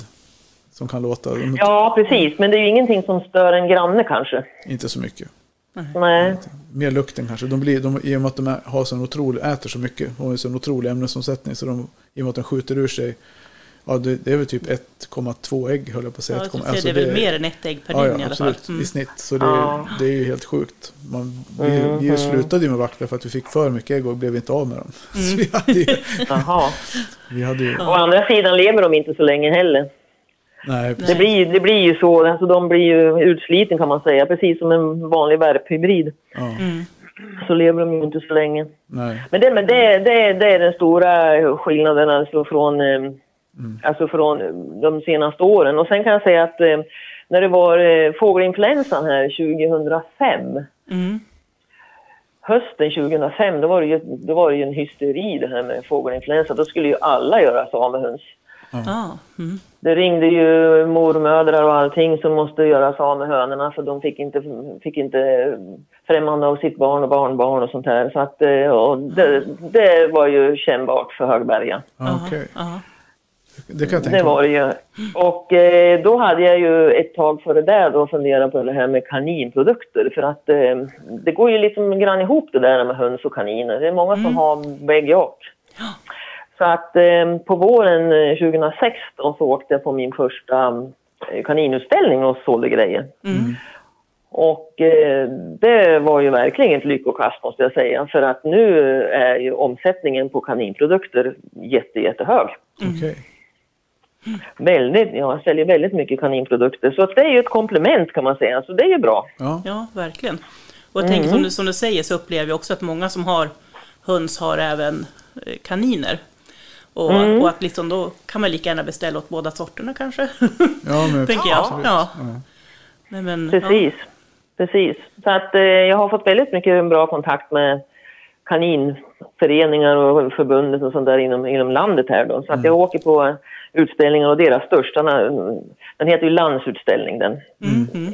Som kan låta. De, Ja, precis. Men det är ju ingenting som stör en granne kanske. Inte så mycket. Nej. Mer lukten kanske. De blir, de, I och med att de har sån otrolig, äter så mycket och har en sån otrolig ämnesomsättning. Så de, I och med att de skjuter ur sig. Ja, det, det är väl typ 1,2 ägg höll jag på att säga. Ja, 1,1. jag skulle säga det är väl mer än ett ägg per ja, dygn ja, i alla fall. absolut. Mm. I snitt. Så det, Ja. det är ju helt sjukt. Man, vi, vi slutade ju med vaktlar för att vi fick för mycket ägg och blev inte av med dem. Så vi hade ju, Jaha. vi hade ju Å andra sidan lever de inte så länge heller. Nej, Det blir, det blir ju så, alltså de blir ju utsliten kan man säga, precis som en vanlig värphybrid. Ja, Mm. Så lever de ju inte så länge. nej. Men det, men det, det, det är den stora skillnaden alltså från, eh, alltså från de senaste åren. Och sen kan jag säga att eh, när det var eh, fågelinfluensan här 2005, Mm. hösten 2005, då var, det ju, då var det ju en hysteri det här med fågelinfluensa. Då skulle ju alla göra sig av med höns. Ja. Mm. Det ringde ju mormödrar och allting som måste göra sig av med hönorna för de fick inte, fick inte främmande av sitt barn och barnbarn och sånt här. Så att, eh, och det, det var ju kännbart för Högberga. Ja. Det kan jag tänka Det var det ju. Och eh, då hade jag ju ett tag före det då funderat på det här med kaninprodukter. För att eh, det går ju liksom grann ihop det där med höns och kaniner. Det är många som har bägge och. Så att eh, på våren eh, 2016 så åkte jag på min första eh, kaninutställning och sålde grejer. Mm. Och eh, det var ju verkligen ett lyckokast måste jag säga. För att nu är ju omsättningen på kaninprodukter jätte, jättehög. Okej. Väldigt, ja, jag säljer väldigt mycket kaninprodukter. Så att det är ju ett komplement kan man säga. Så det är ju bra. Ja. ja, verkligen. Och jag tänker som du, som du säger så upplever jag också att många som har höns har även eh, kaniner. Och, och att liksom då kan man lika gärna beställa åt båda sorterna kanske. Ja, men Tänker jag. absolut. Ja. Ja. Nej, men, Precis. Precis. Så att eh, jag har fått väldigt mycket bra kontakt med kaninföreningar och förbundet och sånt där inom, inom landet här då. Så att jag åker på utställningar och deras största, den heter ju landsutställning den.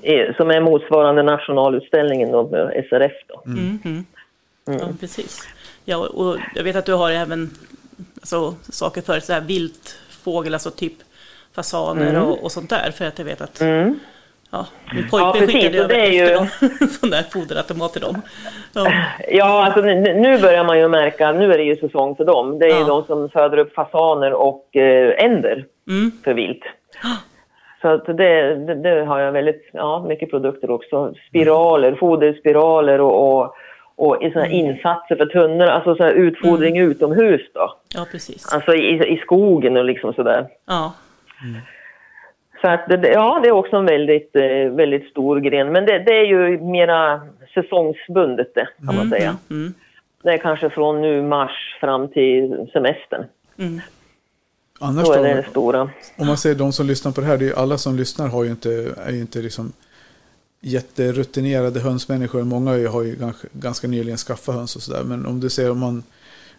Eh, Som är motsvarande nationalutställningen då, med SRF då. Ja, mm, mm. ja, precis. Ja, och jag vet att du har även alltså, saker för så här viltfågel, alltså typ fasaner och, och sånt där. För att jag vet att Mm. ja, min Ja, pojkvän precis, skickade och det över är ju- sån där foderautomat till dem. Ja, Ja, alltså nu nu börjar man ju märka, nu är det ju säsong för dem. Det är ju Ja. de som föder upp fasaner och eh, änder mm, för vilt. Så att det, det, det har jag väldigt, ja, mycket produkter också. Spiraler, foderspiraler och, och, och i såna här insatser för tunnor, alltså så här utfodring utomhus då. ja, precis. Alltså i, i skogen och liksom sådär. Ja, Så att ja, det är också en väldigt, eh, väldigt stor gren. Men det, det är ju mera säsongsbundet det, kan man säga. mm, Det är kanske från nu mars fram till semestern. mm. Annars Då är det det stora. om man säger de som lyssnar på det här, det är alla som lyssnar har ju inte, är ju inte liksom jätterutinerade hönsmänniskor. Många har ju ganska, ganska nyligen skaffat höns och sådär. Men om du ser om man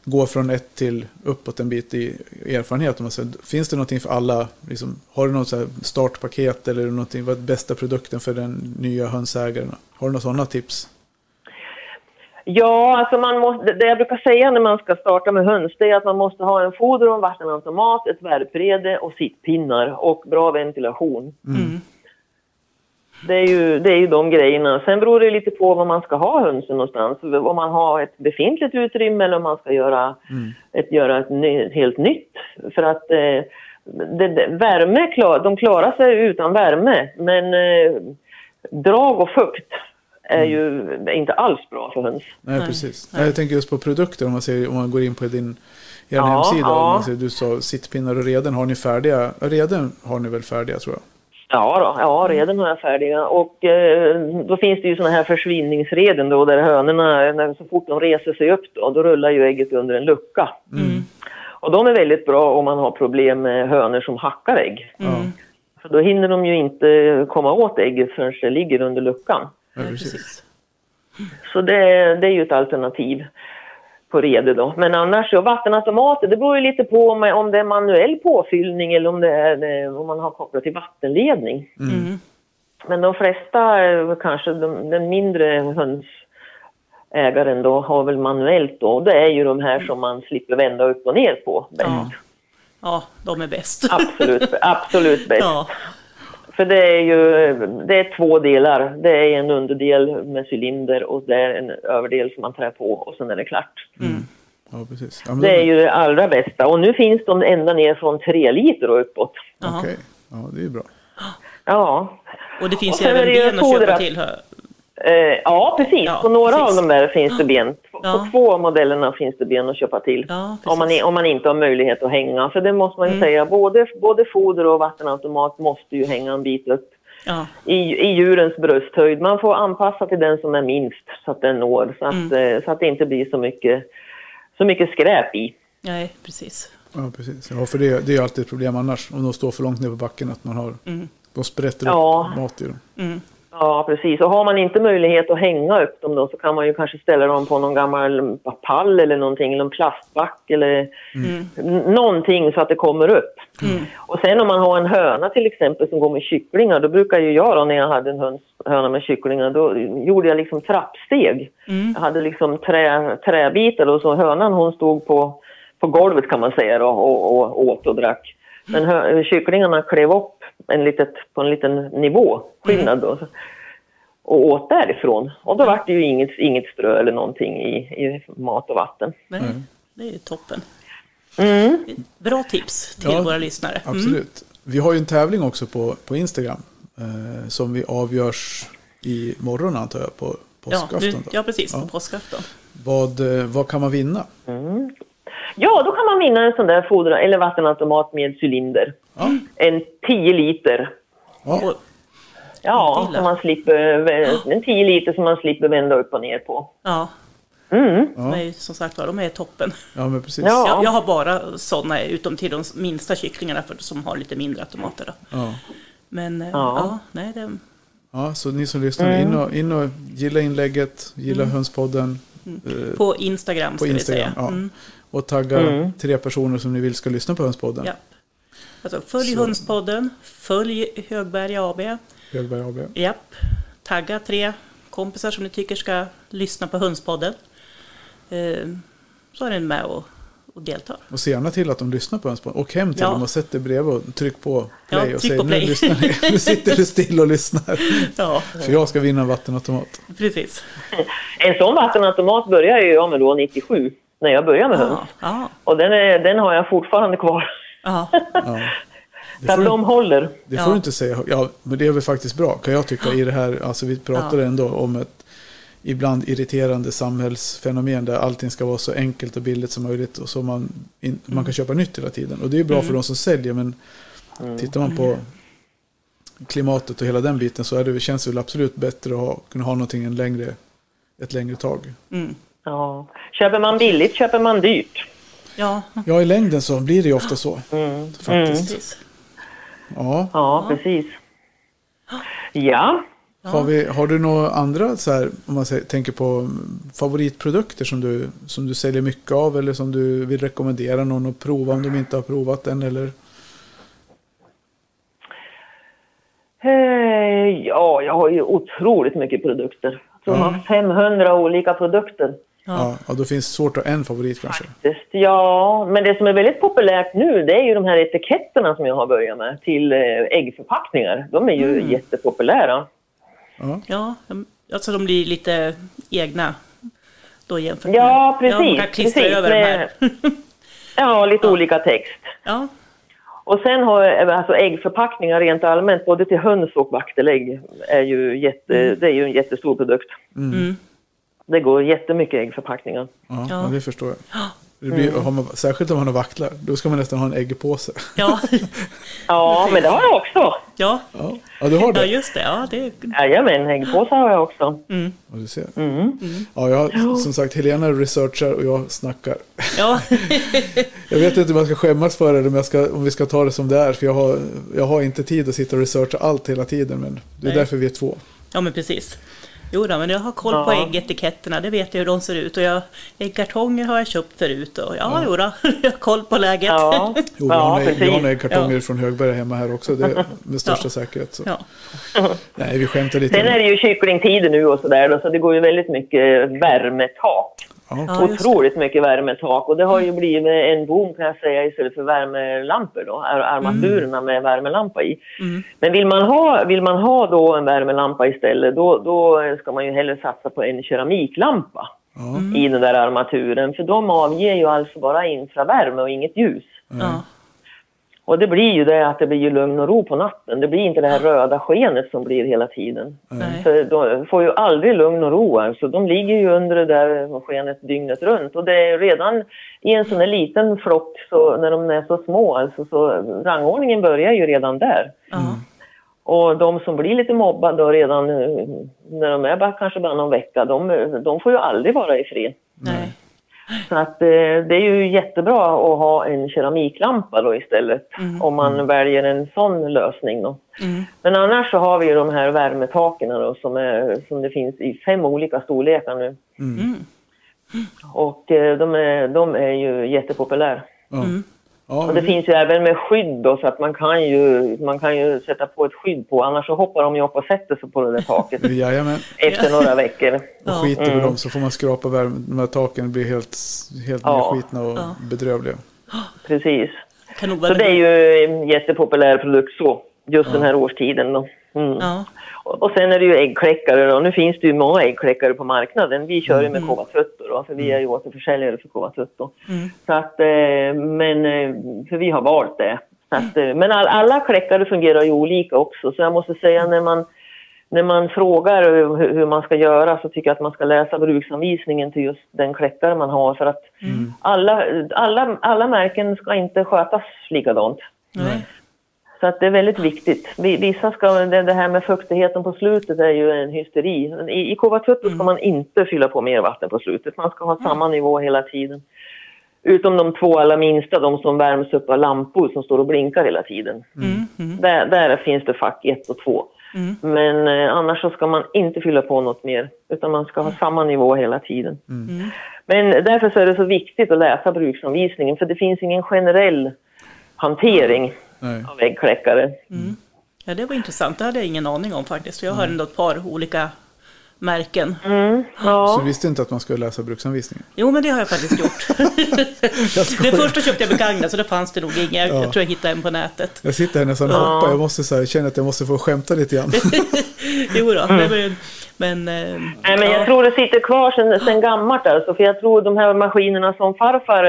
går från ett till uppåt en bit i erfarenhet. Om man säger, finns det någonting för alla? Liksom, har du något så startpaket eller någonting? Vad är bästa produkten för den nya hönsägaren? Har du några sådana tips? Ja, alltså man måste, det jag brukar säga när man ska starta med höns det är att man måste ha en foder och en vattenautomat, ett värprede och sittpinnar och bra ventilation. Mm. Det är, ju, det är ju de grejerna. Sen beror det lite på var man ska ha hönsen någonstans. Om man har ett befintligt utrymme eller om man ska göra, mm. ett, göra ett, ny, helt nytt. För att eh, det, det, värme, klar, de klarar sig utan värme. Men eh, drag och fukt är mm. ju inte alls bra för höns. Nej, precis. Nej. Jag tänker just på produkter. Om man, ser, om man går in på din er ja, hemsida. Ja. Ser, du sa sittpinnar och reden. Har ni färdiga? Reden har ni väl färdiga tror jag? Ja, då, ja reden har jag färdiga. Och eh, då finns det ju såna här försvinningsreden då där hönorna, när, så fort de reser sig upp då, då rullar ju ägget under en lucka. Mm. Och de är väldigt bra om man har problem med hönor som hackar ägg. Mm. För då hinner de ju inte komma åt ägget förrän det ligger under luckan. Ja. Så det, det är ju ett alternativ på rede då. Men annars så vattenautomater, det beror ju lite på om, om det är manuell påfyllning eller om, det är, om man har kopplat till vattenledning. Mm. mm. Men de flesta, kanske de, den mindre hönsägaren då, har väl manuellt då. Och det är ju de här som man slipper vända upp och ner på bäst. Ja, ja de är bäst. Absolut, absolut bäst. Ja. För det är ju det är två delar. Det är en underdel med cylinder och det är en överdel som man trär på och sen är det klart. Mm. Ja, precis. Ja, det är ju det allra bästa. Och nu finns de ända ner från tre liter och uppåt. Okej, okay. ja det är bra. Ja. Och det finns ju även ben att köpa till. Eh, ja, precis. Ja, på några precis. av de där finns det ben. På, ja. på två av modellerna finns det ben att köpa till. Ja, om, man, om man inte har möjlighet att hänga. Så det måste man ju mm. säga. Både, både foder och vattenautomat måste ju hänga en bit upp. I, I djurens brösthöjd. Man får anpassa till den som är minst så att den når. Så att, mm. Eh, så att det inte blir så mycket, så mycket skräp i. Nej, precis. Ja, precis. Ja, för det, det är alltid ett problem annars. Om de står för långt ner på backen. Att man har, mm. de sprätter upp mat i dem. Ja, precis. Och har man inte möjlighet att hänga upp dem då så kan man ju kanske ställa dem på någon gammal pall eller någonting, eller en plastback eller mm. någonting så att det kommer upp. Mm. Och sen om man har en höna till exempel som går med kycklingar, då brukar ju jag då när jag hade en höns, höna med kycklingar, då gjorde jag liksom trappsteg. Mm. Jag hade liksom trä, träbitar och så hönan hon stod på, på golvet kan man säga då, och, och åt och drack. Men hö, kycklingarna klev upp en litet, på en liten nivå, skillnad då. Och åt därifrån. Och då var det ju inget, inget strö eller någonting i, i mat och vatten. Nej, mm. det är ju toppen. Mm. Bra tips till ja, våra lyssnare. Mm. Absolut. Vi har ju en tävling också på, på Instagram. Eh, som vi avgörs i morgon antar jag, på påskafton. Ja, du, ja precis, ja. på påskafton. Vad, eh, vad kan man vinna? Mm. Ja, då kan man vinna en sån där fodra eller vattenautomat med cylinder. Ja. En 10 liter. Ja. Ja, som man slipper, en 10 liter som man slipper vända upp och ner på. Ja. Mm. Ja. Nej, som sagt var, de är toppen. Ja, men precis. Ja. Jag, jag har bara sådana, utom till de minsta kycklingarna för, som har lite mindre automater. Då. Ja. Men ja, ja nej, det... Ja, så ni som lyssnar, mm. in, och, in och gilla inlägget, gilla mm. Hönspodden. Mm. På Instagram ska Instagram, vi säga. Ja. Och tagga mm. tre personer som ni vill ska lyssna på Hönspodden. Ja. Alltså, följ så. Hönspodden, följ Högberg AB. Högberg AB. Japp. Tagga tre kompisar som ni tycker ska lyssna på Hönspodden. Eh, så är ni med och, och deltar. Och se gärna till att de lyssnar på Hönspodden. Och hem till ja. dem och sätt dig bredvid och tryck på play ja, och säg nu lyssnar ni. Nu sitter du still och lyssnar. Ja. För jag ska vinna en vattenautomat. Precis. En sån vattenautomat började jag med då 97 när jag började med höns. Ja. Och den, är, den har jag fortfarande kvar. Ja. Så att de håller. Det får ja. du inte säga. Ja, men det är väl faktiskt bra kan jag tycka i det här. Alltså vi pratar ja. ändå om ett ibland irriterande samhällsfenomen där allting ska vara så enkelt och billigt som möjligt och så man, in, man kan mm. köpa nytt hela tiden. Och det är bra mm. för de som säljer men mm. tittar man på klimatet och hela den biten så är det, känns det väl absolut bättre att ha, kunna ha någonting en längre, ett längre tag. Mm. Ja. Köper man billigt köper man dyrt. Ja. ja, i längden så blir det ju ofta så. Mm. Faktiskt. Mm. Ja. ja, precis. Ja. Har, vi, har du några andra, så här, om man säger, tänker på favoritprodukter som du, som du säljer mycket av eller som du vill rekommendera någon att prova om de inte har provat den? Eller? Eh, ja, jag har ju otroligt mycket produkter. Jag tror jag har 500 olika produkter. Ja. ja, då finns det svårt att ha en favorit kanske. Faktiskt, ja, men det som är väldigt populärt nu det är ju de här etiketterna som jag har börjat med till eh, äggförpackningar. De är ju jättepopulära. Ja. Ja, de- alltså de blir lite egna då jämfört med... Ja, precis. Ja, man kan precis, över de här. Ja, lite olika text. Ja, Och sen har jag, alltså äggförpackningar rent allmänt, både till höns och vaktelägg, är ju, jätte, det är ju en jättestor produkt. mm. Det går jättemycket äggförpackningar. Ja, Ja. ja. det förstår jag. Det blir, har man, särskilt om man har vaktlar, då ska man nästan ha en äggpåse. ja, Ja, men det har jag också. ja. Ja, ja du har ja det? just det. Ja, det Jajamän, äggpåsar har jag också. mm. Ja, du ser. Mm. Ja, jag, har- som sagt, Helena researchar och jag snackar. Ja, Jag vet inte om jag ska skämmas för det eller om, jag ska, om vi ska ta det som det är. För jag har, jag har inte tid att sitta och researcha allt hela tiden. Men det är Nej. därför vi är två. ja men precis. Jo då, men jag har koll på Ja. äggetiketterna, det vet jag hur de ser ut. Och jag, äggkartonger har jag köpt förut. Och ja, jo då, jag har koll på läget. Ja, Jo, vi ja har, vi några äggkartonger från Högberga hemma här också. Det, med största Ja. säkerhet. Så. Ja. Nej, vi skämtar lite. Sen är det ju kycklingtider nu och sådär så det går ju väldigt mycket värmetak. Ja. Otroligt mycket värmetak och det har ju blivit en boom kan jag säga istället för värmelampor då, ar- armaturerna med värmelampa i. Mm. Men vill man ha, vill man ha då en värmelampa istället då, då ska man ju hellre satsa på en keramiklampa Ja. i den där armaturen för de avger ju alltså bara infravärme och inget ljus. Och det blir ju det att det blir ju lugn och ro på natten. Det blir inte det här röda skenet som blir hela tiden. Nej. För de får ju aldrig lugn och ro alltså. De ligger ju under det där skenet dygnet runt. Och det är redan i en sån här liten flock, så när de är så små alltså, så rangordningen börjar ju redan där. Ja. Och de som blir lite mobbade och redan eh, när de är bara, kanske bara någon vecka, de, de får ju aldrig vara i fred. Nej. Så att eh, det är ju jättebra att ha en keramiklampa då istället. Om man väljer en sån lösning då. Mm. Men annars så har vi de här värmetaken då som, är, som det finns i fem olika storlekar nu. Mm. Och eh, de är, de är ju jättepopulära. Mm. Ja, och det vi... finns ju även med skydd då, så att man kan, ju, man kan ju sätta på ett skydd på, annars så hoppar de ju upp och sätter sig på det där taket. Efter några veckor. Och skiter vi mm. dem så får man skrapa värme, de här taken blir helt, helt ja. nedskitna och ja. bedrövliga. Precis. Så det är ju en jättepopulär produkt så, just ja. den här årstiden då. Mm. Ja. Och sen är det ju äggkläckare då. Nu finns det ju många äggkläckare på marknaden. Vi kör ju med mm. KV40 Va? För vi är ju mm. återförsäljare för KV17. Mm. Så att, eh, men, eh, för vi har valt det. Så att, mm. eh, men all, alla kläckare fungerar ju olika också, så jag måste säga när man när man frågar hur, hur man ska göra så tycker jag att man ska läsa bruksanvisningen till just den kläckare man har för att mm. alla, alla, alla märken ska inte skötas likadant. Nej. Så att det är väldigt viktigt. Vi- Vissa ska, det, här med fuktigheten på slutet är ju en hysteri. I, i Kova Trutto ska man inte fylla på mer vatten på slutet. Man ska ha samma nivå hela tiden. Utom de två allra minsta, de som värms upp av lampor som står och blinkar hela tiden. Mm. Mm. Där, där finns det fack 1 och 2. Mm. Men eh, annars så ska man inte fylla på något mer, utan man ska ha samma nivå hela tiden. Mm. Men därför så är det så viktigt att läsa bruksanvisningen, för det finns ingen generell hantering Nej. av äggkläckare. Mm. Ja, det var intressant. Det hade jag ingen aning om faktiskt. För jag har ändå ett par olika märken. Mm, Så ja. du visste inte att man skulle läsa bruksanvisningen? Jo, men det har jag faktiskt gjort. det första köpte jag begagnat, så det fanns det nog inget. Jag, Ja. jag tror jag hittade en på nätet. Jag sitter här nästan och hoppar. Jag måste så här, känner att jag måste få skämta lite grann. Jo då, var ju, men... eh, Nej, men jag ja. tror det sitter kvar sen, sen gammalt alltså, för jag tror de här maskinerna som farfar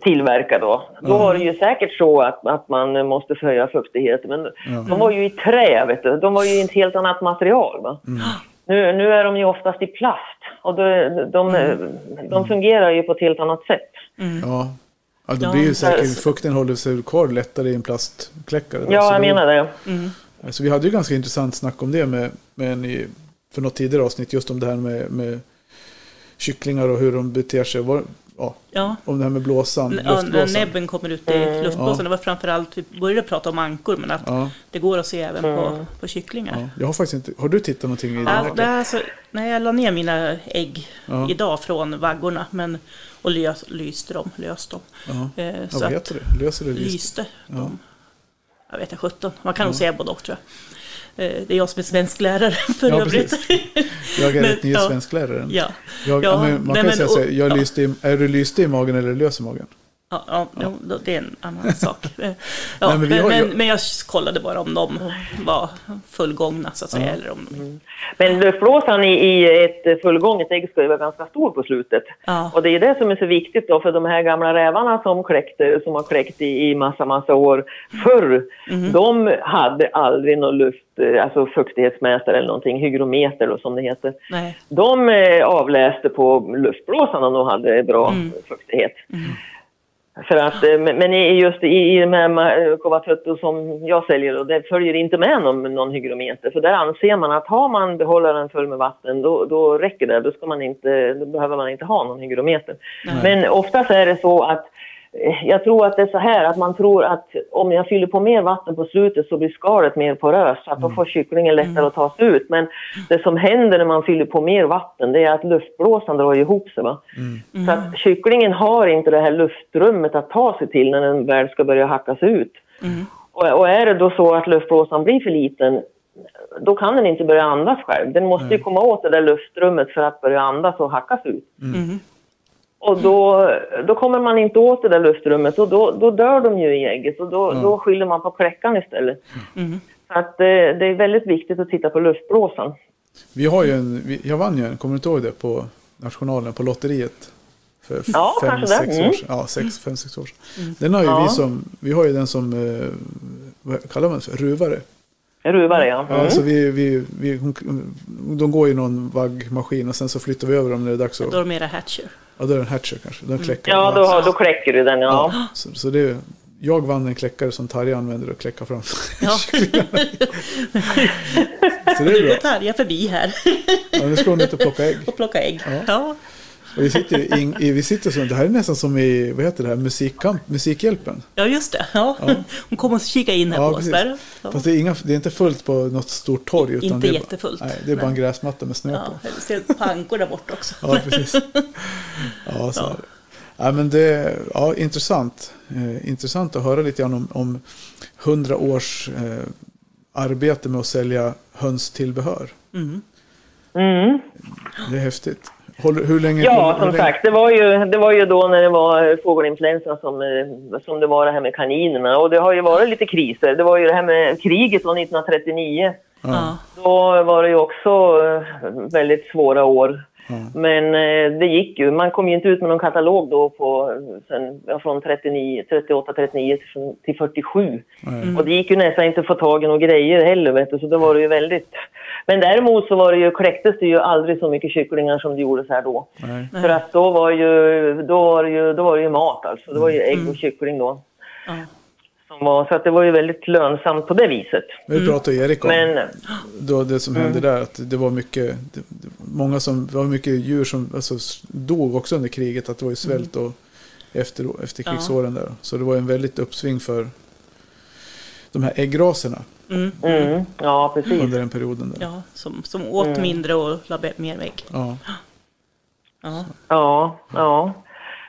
tillverkar då, då var det ju säkert så att, att man måste förhöja fuktigheten. Men de var ju i trä, vet du. De var ju i ett helt annat material. Va? Nu, nu är de ju oftast i plast och de, de, de fungerar ju på ett helt annat sätt. Ja. Ja, då blir ju säkert, fukten håller sig kvar lättare i en plastkläckare. då. Ja, jag då- menar det. Så vi hade ju ganska intressant snack om det med, med en i, för något tidigare avsnitt. Just om det här med, med kycklingar och hur de beter sig. Var, ja, Ja. om det här med blåsan, Ja, när näbben kommer ut i luftblåsan. Det var framförallt, vi började prata om ankor, men att Ja, det går att se även på, på kycklingar. ja. Jag har faktiskt inte, har du tittat någonting i Ja, här? det är alltså, när jag la ner mina ägg Ja. idag från vaggorna men, och lös, lyste dem, löst dem. Ja. Eh, Ja, så vad att, heter det? Löser det lyst? lyste dem. Jag vet inte, 17. Man kan nog säga både och tror jag. Eh, Det är jag som är svensk lärare för Ja, övrigt. Jag är rätt ny ja. svenskläraren. ja. Jag, Ja, man nej, kan men- säga så och- jag ja. lyste i, är du lyste i magen eller lös i magen? Ja, ja, ja. det är en annan sak. Ja, Nej, men men, har men, ju- men jag kollade bara om de var fullgångna så att säga. Eller om de, Men luftblåsan i, i ett fullgånget ägg ska ju vara ganska stor på slutet. Och det är det som är så viktigt då för de här gamla rävarna som kläckte, som har kläckt i, i massa, massa år förr. De hade aldrig någon luft, eh, alltså fuktighetsmätare eller någonting, hygrometer då, som det heter. nej. De eh, avläste på luftblåsan om de hade bra fuktighet. För att, eh, men just i, i de här ma- Covatutto som jag säljer, då, det följer inte med någon, någon hygrometer. För där anser man att har man behållaren full med vatten, då, då räcker det. Då, ska man inte, då behöver man inte ha någon hygrometer. Men oftast är det så att eh, jag tror att det är så här att man tror att om jag fyller på mer vatten på slutet så blir skalet mer poröst så att då får kycklingen lättare att ta sig ut. Men det som händer när man fyller på mer vatten det är att luftblåsan drar ihop sig. Va? Så att kycklingen har inte det här luftrummet att ta sig till när den väl ska börja hackas ut. Och, och är det då så att luftblåsan blir för liten då kan den inte börja andas själv. Den måste ju komma åt det där luftrummet för att börja andas och hackas ut. Mm. Och då, då kommer man inte åt det där luftrummet och då, då dör de ju i ägget och då, då skyller man på kläckan istället. Mm. Så att eh, det är väldigt viktigt att titta på luftblåsan. Vi har ju en, jag vann ju en, kommer du inte ihåg det, på Nationalen, på lotteriet. För Ja, fem, kanske det. sex Mm. år sedan. Ja, sex, fem, sex år sedan. Den har ju Ja. vi som, vi har ju den som, eh, vad kallar man det för, ruvare. Ruvare ja. Ja, Mm. så vi, vi, vi, hon, de går i någon vaggmaskin och sen så flyttar vi över dem när det är dags att, Då är de mera hatcher. ja då är det en hatcher kanske, den kläcker. Ja, då, har- då kläcker du den ja. Ja, så, så det är, jag vann en kläckare som Tarja använder att kläcka fram. Ja. så det är bra. Tarja förbi här Ja, nu ska hon ut och plocka ägg. och plocka ägg. Ja. Och vi sitter, i, in- i, vi sitter så, det här är nästan som i, vad heter det här, musikkamp, Musikhjälpen. ja, just det. Ja. Hon kommer och kika in här Ja, på oss precis. där. Ja. Fast det är, inga, det är inte fullt på något stort torg. Utan Inte det är jättefullt. Bara, nej, det är bara en gräsmatta med snö Ja, på. jag ser pankor där borta också. Ja, precis. Ja, så är det. Ja, men det, ja, intressant. Eh, intressant att höra lite grann om, om 100 års eh, arbete med att sälja hönstillbehör. Mm. Mm. Det är häftigt. Håller, hur länge? Ja, håller- hur som länge- sagt, det var, ju, det var ju då när det var fågelinfluensa som, eh, som det var det här med kaninerna. Och det har ju varit lite kriser. Det var ju det här med kriget då 1939. Ja. Då var det ju också eh, väldigt svåra år. Men eh, det gick ju. Man kom ju inte ut med någon katalog då på, sen, ja, från 39, 38, 39 till, till 47. Nej. Och det gick ju nästan inte att få tag i några grejer heller, vet du, så då var det ju väldigt... Men däremot så var det ju, kläcktes det ju aldrig så mycket kycklingar som det gjordes här då. Nej. För att då var ju, då var det ju, då var det ju mat alltså. Det var ju ägg och kyckling då. Ja. Som var, så att det var ju väldigt lönsamt på det viset. Vi pratade Erik om Men då det som hände där. Att det var mycket, det, det, många som, det var mycket djur som alltså, dog också under kriget. Att det var ju svält och efter, efter krigsåren där. Så det var en väldigt uppsving för de här äggraserna Mm. mm, ja, precis. under den perioden. Där. ja, som, som åt mindre och la mer ägg. Ja. Ja. Ja, ja.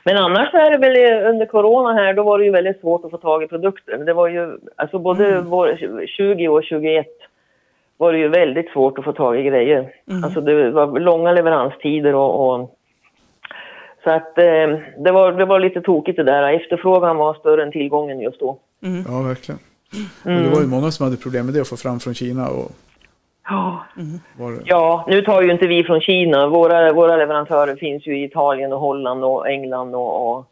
Men annars är det väl under corona här, då var det ju väldigt svårt att få tag i produkter. Det var ju, alltså både vår, 20 och 21 var det ju väldigt svårt att få tag i grejer. Alltså det var långa leveranstider och, och så att eh, det, var, det var lite tokigt det där. Efterfrågan var större än tillgången just då. ja, verkligen. Och det var ju många som hade problem med det att få fram från Kina. Och Ja. det, Ja, nu tar ju inte vi från Kina. Våra, våra leverantörer finns ju i Italien och Holland och England och, och,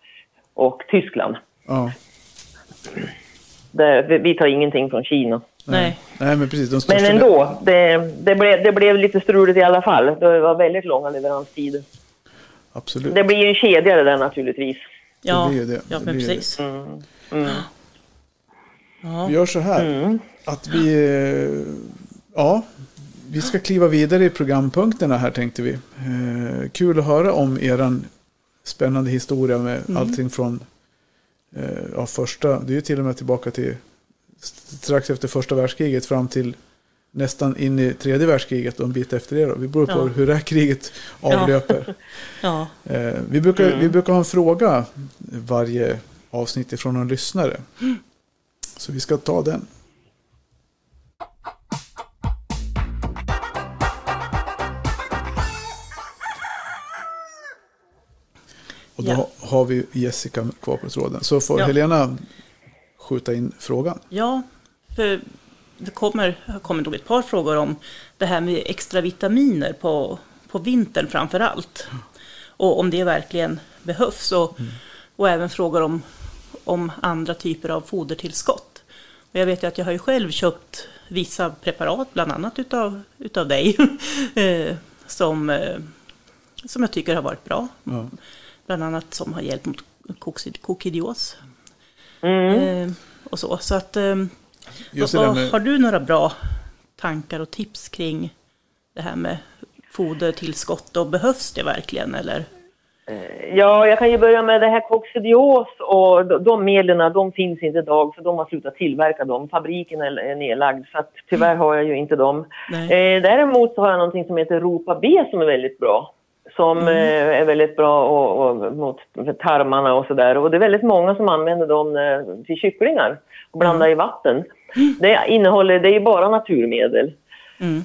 och Tyskland. ja. Där, vi- tar ingenting från Kina. Nej. Nej, men precis. De Men ändå, det, det, blev, det blev lite struligt i alla fall. Det var väldigt långa leveranstider. Absolut. Det blir ju en kedja det där naturligtvis. Ja, blir ju det. ja Det men precis. Mm. Ja. Vi gör så här. Mm. Att vi... Ja, vi ska kliva vidare i programpunkterna här tänkte vi. Eh, kul att höra om eran spännande historia med mm. allting från eh, ja, första, det är ju till och med tillbaka till strax efter första världskriget fram till nästan in i tredje världskriget och en bit efter det. Då. Vi beror på ja. hur det här kriget avlöper. Ja. Eh, vi, brukar, mm. vi brukar ha en fråga varje avsnitt ifrån en lyssnare. Mm. Så vi ska ta den. Och då ja. har vi Jessica kvar på tråden. Så får ja. Helena skjuta in frågan. Ja, för det kommer, kommer nog ett par frågor om det här med extra vitaminer på, på vintern framför allt. Och om det verkligen behövs. Och, mm. och även frågor om, om andra typer av fodertillskott. Och jag vet ju att jag har ju själv köpt vissa preparat, bland annat utav, utav dig, eh, som, eh, som jag tycker har varit bra. Ja. Bland annat som har hjälpt mot kokidios. Mm. Eh, och så. Så att vad, med... Har du några bra tankar och tips kring det här med fodertillskott och behövs det verkligen eller? Eh, ja, jag kan ju börja med det här koxidios och de, de medlen, de finns inte idag för de har slutat tillverka dem. Fabriken är nedlagd så att tyvärr har jag ju inte dem. Eh, däremot så har jag någonting som heter Ropa B som är väldigt bra. Som mm. eh, är väldigt bra och, och, mot tarmarna och sådär. Och det är väldigt många som använder dem eh, till kycklingar och blandar mm. i vatten. Det innehåller, det är bara naturmedel. Mm.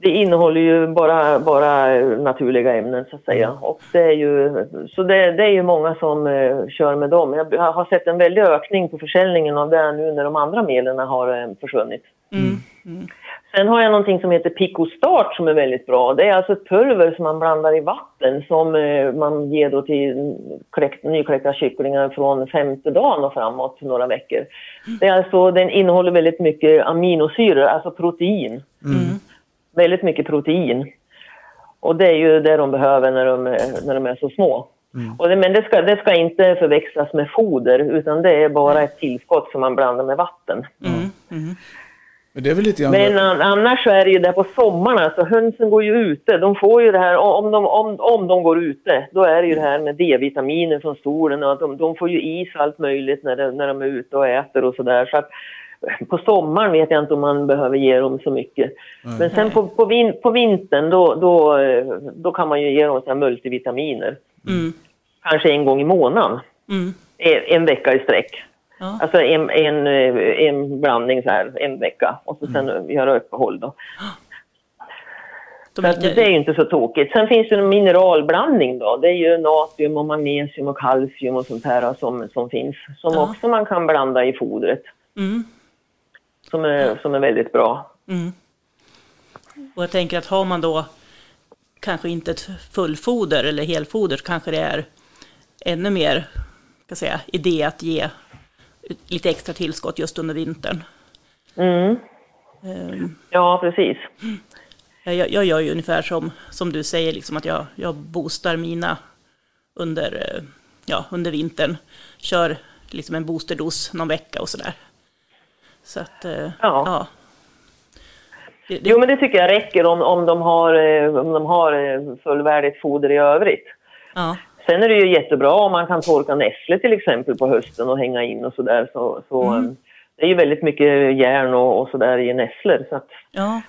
Det innehåller ju bara, bara naturliga ämnen så att säga. Mm. Och det är ju, så det, det är ju många som uh, kör med dem. Jag har sett en väldig ökning på försäljningen av det nu när de andra medlen har uh, försvunnit. Mm. Mm. Sen har jag någonting som heter Pico Start som är väldigt bra. Det är alltså ett pulver som man blandar i vatten som uh, man ger då till kläck, nykläckta kycklingar från femte dagen och framåt några veckor. Det är alltså, den innehåller väldigt mycket aminosyror, alltså protein. Mm. Väldigt mycket protein. Och det är ju det de behöver när de, när de är så små. Mm. Och det, men det ska, det ska inte förväxlas med foder, utan det är bara ett tillskott som man blandar med vatten. Mm. Men, det är väl lite grann... Men annars så är det ju där på sommarna, så hönsen går ju ute. De får ju det här, om de, om, om de går ute, då är det ju det här med D-vitaminer från solen och att de, de får ju i sig allt möjligt när de, när de är ute och äter och sådär. Så att på sommaren vet jag inte om man behöver ge dem så mycket. Mm. Men sen på, på, vin, på vintern då, då, då kan man ju ge dem så multivitaminer. Mm. Kanske en gång i månaden. Mm. En, en vecka i sträck. Ja. Alltså en, en, en blandning så här, en vecka och så sen mm. göra uppehåll då. De det är ju inte så tokigt. Sen finns det en mineralblandning då. Det är ju natrium och magnesium och kalcium och sånt här som, som finns. Som ja. också man kan blanda i fodret. Mm. Som, är, som är väldigt bra. Mm. Och jag tänker att har man då kanske inte ett fullfoder eller helfoder så kanske det är ännu mer ska säga, idé att ge lite extra tillskott just under vintern. Mm. Um, ja, precis. Jag, jag gör ju ungefär som, som du säger, liksom att jag, jag boostar mina under, eh, ja, under vintern. Kör liksom en boosterdos någon vecka och sådär. Så att, eh, ja. ja. Det, det... Jo, men det tycker jag räcker om, om, de, har, eh, om de har fullvärdigt foder i övrigt. Ja. Sen är det ju jättebra om man kan torka nässlor till exempel på hösten och hänga in och sådär. Så, så, mm. Det är ju väldigt mycket järn och, och sådär i nässlor. Så att, ja.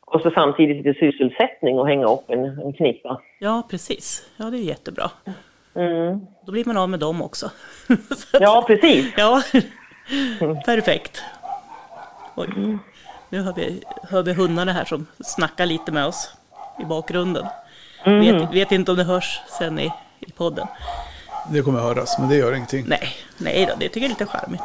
Och så samtidigt lite sysselsättning och hänga upp en, en knippa. Ja, precis. Ja, det är jättebra. Mm. Då blir man av med dem också. ja, precis. Ja, perfekt. Oj. Nu hör vi, hör vi hundarna här som snackar lite med oss i bakgrunden. Mm. Vet, vet inte om det hörs sen i i podden. Det kommer att höras, men det gör ingenting. Nej, nej då, det tycker jag är lite charmigt.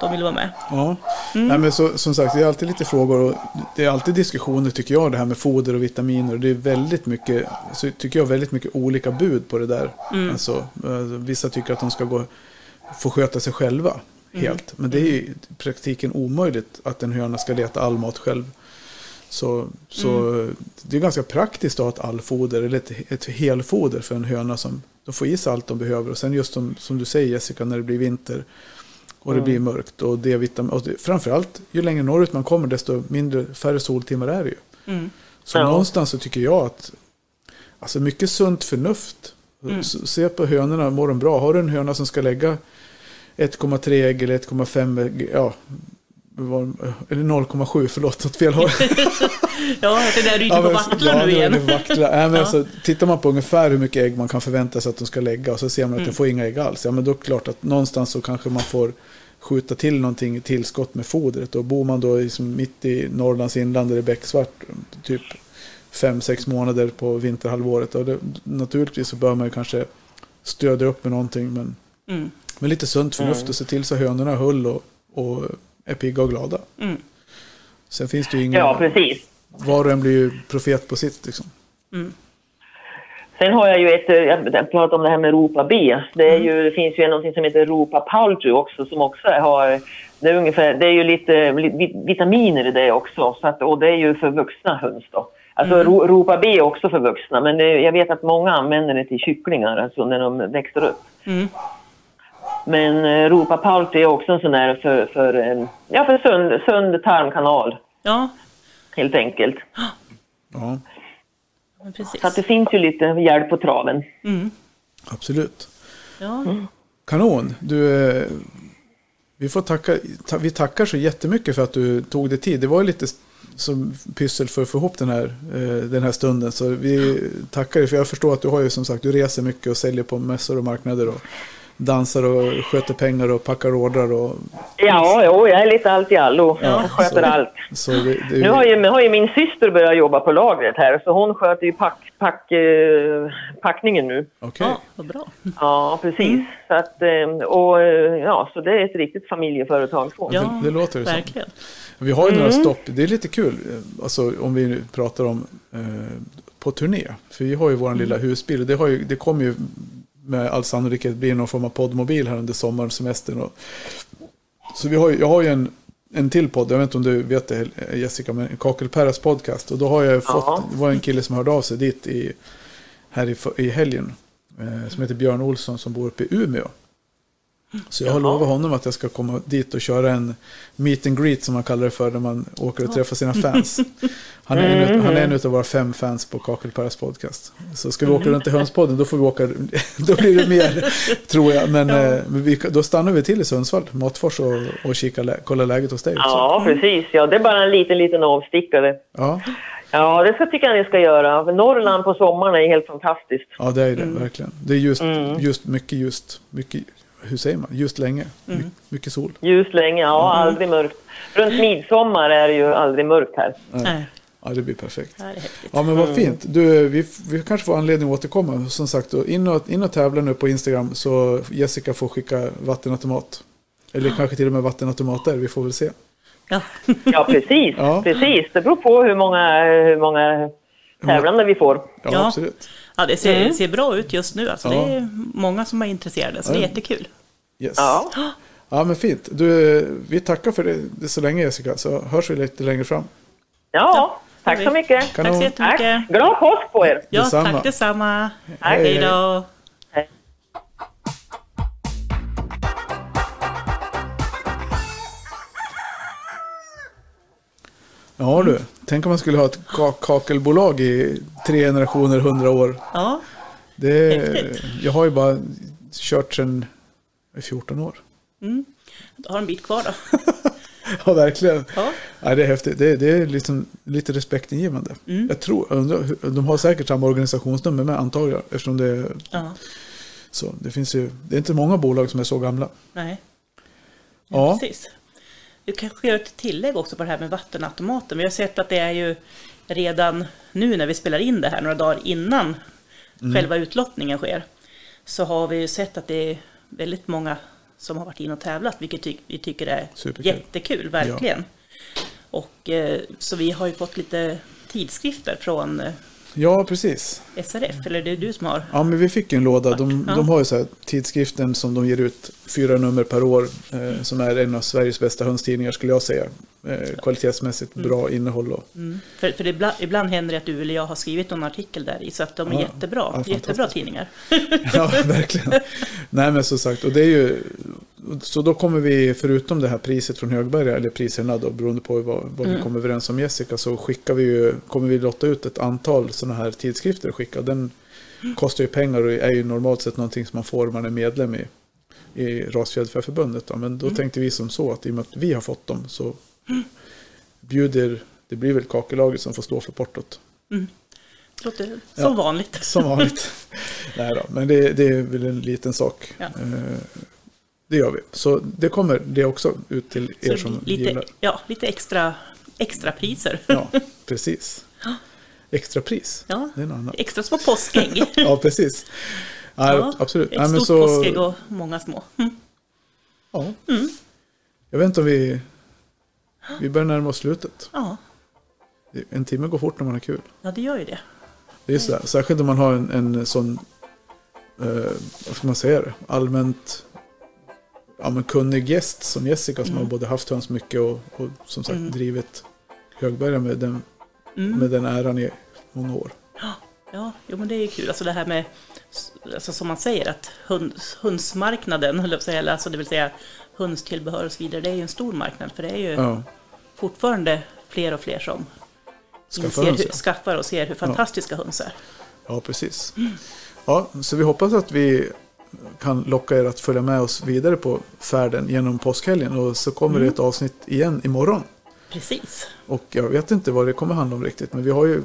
De vill vara med. Ja, mm. nej, men så, som sagt, det är alltid lite frågor och det är alltid diskussioner tycker jag, det här med foder och vitaminer. Och det är väldigt mycket, så tycker jag, väldigt mycket olika bud på det där. Mm. Alltså, eh, vissa tycker att de ska gå, få sköta sig själva mm. helt. Men det är ju i praktiken omöjligt att en höna ska leta all mat själv. Så, så mm. det är ganska praktiskt att ha ett allfoder eller ett, ett helfoder för en höna som de får i sig allt de behöver. Och sen just som, som du säger Jessica, när det blir vinter och det mm. blir mörkt. Och D-vitamin, och det, framförallt ju längre norrut man kommer desto mindre, färre soltimmar är det ju. Mm. Så ja. någonstans så tycker jag att alltså mycket sunt förnuft Mm. Se på hönorna, mår de bra? Har du en höna som ska lägga 1,3 ägg eller 1,5 ägg, ja, eller 0,7, förlåt, åt fel håll. ja, det där är ute ja, på vackla ja, nu igen. Vackla. Äh, men ja. alltså, tittar man på ungefär hur mycket ägg man kan förvänta sig att de ska lägga och så ser man att mm. de får inga ägg alls. Ja, men då är det klart att någonstans så kanske man får skjuta till någonting tillskott med fodret. Och bor man då liksom mitt i Norrlands inland där det är becksvart, typ fem sex månader på vinterhalvåret. Och det, naturligtvis så bör man ju kanske stödja upp med någonting. Men mm. med lite sunt förnuft och se till så hönorna hull och, och är pigga och glada. Mm. Sen finns det ju ingen... Ja, precis. Var och en blir ju profet på sitt liksom. Mm. Sen har jag ju ett, jag pratat om det här med Europa B. Det, är mm. ju, det finns ju något som heter Europa Poultry också som också har, det är, ungefär, det är ju lite vitaminer i det också. Så att, och det är ju för vuxna höns då. Alltså mm. Europa B är också för vuxna men det, jag vet att många använder det till kycklingar alltså när de växer upp. Mm. Men eh, Ropa Poultry är också en sån där för, för, eh, ja, för sund, sund tarmkanal. Ja. Helt enkelt. Ja. Så att det finns ju lite hjälp på traven. Mm. Absolut. Ja. Kanon. Du, eh, vi, får tacka, vi tackar så jättemycket för att du tog dig tid. Det var ju lite som pyssel för att få ihop den här, den här stunden. Så vi tackar dig, för jag förstår att du har ju som sagt, du reser mycket och säljer på mässor och marknader. Och dansar och sköter pengar och packar ordrar. Och... Ja, jo, jag är lite allt i allo. Ja, jag sköter så, allt. Så det, det... Nu har ju, har ju, min syster börjat jobba på lagret här, så hon sköter ju pack, pack, uh, packningen nu. Okej. Okay. Ja, vad bra. Ja, precis. Mm. Så, att, eh, och, eh, ja, så det är ett riktigt familjeföretag. Så. Ja, det, det låter det verkligen. Som. Vi har ju mm. några stopp, det är lite kul, alltså, om vi nu pratar om eh, på turné. För vi har ju vår mm. lilla husbil och det, har ju, det kommer ju med all sannolikhet blir någon form av poddmobil här under sommaren, semestern. Och, så vi har, jag har ju en, en till podd, jag vet inte om du vet det Jessica, men Kakelperras podcast. Och då har jag fått, det var en kille som hörde av sig dit i, här i, i helgen. Eh, som heter Björn Olsson som bor uppe i Umeå. Så jag har lovat honom att jag ska komma dit och köra en meet and greet som man kallar det för när man åker och träffar sina fans. Han är, en, han är en av våra fem fans på Kakelparas podcast. Så ska vi åka runt i Hönspodden då får vi åka, då blir det mer tror jag. Men ja. eh, vi, då stannar vi till i Sundsvall, Matfors och, och kika, kolla läget hos dig också. Ja, precis. Ja, det är bara en liten, liten avstickare. Ja. Ja, det ska, tycker jag ni ska göra. Norrland på sommaren är helt fantastiskt. Ja, det är det mm. verkligen. Det är just, mm. just mycket just, mycket hur säger man, just länge. Mm. My, mycket sol. Just länge, ja, mm. aldrig mörkt. Runt midsommar är det ju aldrig mörkt här. Nej. Ja, det blir perfekt. Ja, ja men vad mm. fint. Du, vi, vi kanske får anledning att återkomma. Som sagt, in och, in och tävla nu på Instagram så Jessica får skicka vattenautomat. Eller kanske till och med vattenautomater, vi får väl se. Ja, ja precis. Ja. precis. Det beror på hur många, hur många tävlande vi får. Ja, ja. absolut. Ja, det ser, mm. ser bra ut just nu. Alltså, ja. Det är många som är intresserade, så det är jättekul. Yes. Ja. ja, men fint. Du, vi tackar för det så länge Jessica, så hörs vi lite längre fram. Ja, tack så mycket. Kanon. Tack så jättemycket. Tack. Glad påsk på er. Ja, detsamma. tack detsamma. Hej, hej då. Ja du, tänk om man skulle ha ett kakelbolag i tre generationer, hundra år. Ja, det, häftigt. Jag har ju bara kört sedan 14 år. Mm. Du har en bit kvar då. ja, verkligen. Ja. Ja, det är häftigt. Det, det är liksom lite respektingivande. Mm. Jag tror, de har säkert samma organisationsnummer med antagligen. Eftersom det, ja. så, det finns ju, det är inte många bolag som är så gamla. Nej, ja, precis. Du kanske gör ett tillägg också på det här med vattenautomaten. Vi har sett att det är ju redan nu när vi spelar in det här, några dagar innan mm. själva utlottningen sker, så har vi ju sett att det är väldigt många som har varit in och tävlat, vilket ty vi tycker är Superkul. jättekul, verkligen. Ja. Och eh, så vi har ju fått lite tidskrifter från eh, Ja, precis. SRF, eller det är du som har? Ja, men vi fick en låda. De, ja. de har ju så här tidskriften som de ger ut fyra nummer per år. Eh, som är en av Sveriges bästa hönstidningar skulle jag säga. Eh, kvalitetsmässigt mm. bra innehåll. Och... Mm. För, för ibland, ibland, händer det att du eller jag har skrivit någon artikel där i. Så att de är ja, jättebra. Ja, jättebra tidningar. ja, verkligen. Nej, men som sagt. Och det är ju så då kommer vi, förutom det här priset från Högberga, eller priserna då, beroende på vad, vad mm. vi kommer överens om Jessica, så skickar vi ju, kommer vi lotta ut ett antal sådana här tidskrifter. Skicka. Den kostar ju pengar och är ju normalt sett någonting som man får om man är medlem i, i Rasfjäderfäförbundet. Men då tänkte vi som så att i och med att vi har fått dem så bjuder, det blir väl kakelaget som får stå för portot. Det låter som Ja. vanligt. Som vanligt. Nej då, men det, det är väl en liten sak. Ja. Eh, Det gör vi. Så det kommer det också ut till er Så som lite, gillar. ja, lite extra, extra priser. Ja, precis. Extrapris. Ja, Det är något annat. extra små påskägg. Ja, precis. Ja, Ja, absolut. Ett Nej, stort så, påskägg och många små. Mm. ja. Jag vet inte om vi... Vi börjar närma oss slutet. Ja, En timme går fort när man har kul. ja, det gör ju det. Det är så där. Särskilt om man har en, en sån... Eh, vad ska man säga det? Allmänt... Ja, men kunnig gäst som Jessica som Mm. har både haft höns mycket och, och som sagt drivit Högberga med den, Mm. med den äran i många år. Ja, jo, men det är ju kul. Alltså det här med, alltså som man säger, att hund, hundsmarknaden, höll jag säga, alltså det vill säga hundstillbehör och så vidare, det är ju en stor marknad. För det är ju Ja, fortfarande fler och fler som Skaffar hur, ja. skaffar och ser hur fantastiska höns är. ja precis. Ja, så vi hoppas att vi kan locka er att följa med oss vidare på färden genom påskhelgen. Och så kommer Mm. det ett avsnitt igen imorgon. Precis. Och jag vet inte vad det kommer handla om riktigt. Men vi har ju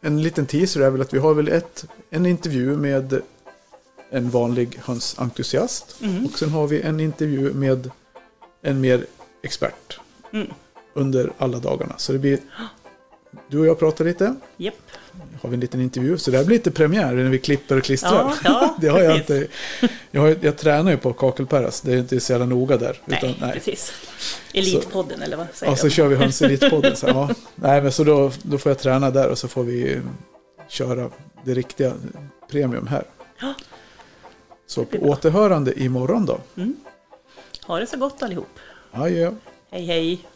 en liten teaser är väl att vi har väl ett, en intervju med en vanlig hönsentusiast. Mm. Och sen har vi en intervju med en mer expert. Mm. Under alla dagarna. Så det blir du och jag pratar lite. Japp. Har vi en liten intervju. Så det här blir lite premiär när vi klipper och klistrar. Ja, ja, det har jag inte. Jag, har, jag tränar ju på kakelpäras. Det är inte så jävla noga där. Nej, utan, nej. precis. Elitpodden eller vad säger Ja, så kör vi Hönselitpodden. Så, ja. Nej, men så då, då får jag träna där och så får vi köra det riktiga premium här. Ja. Så på återhörande imorgon då. Ha det så gott allihop. Adjö. Hej hej.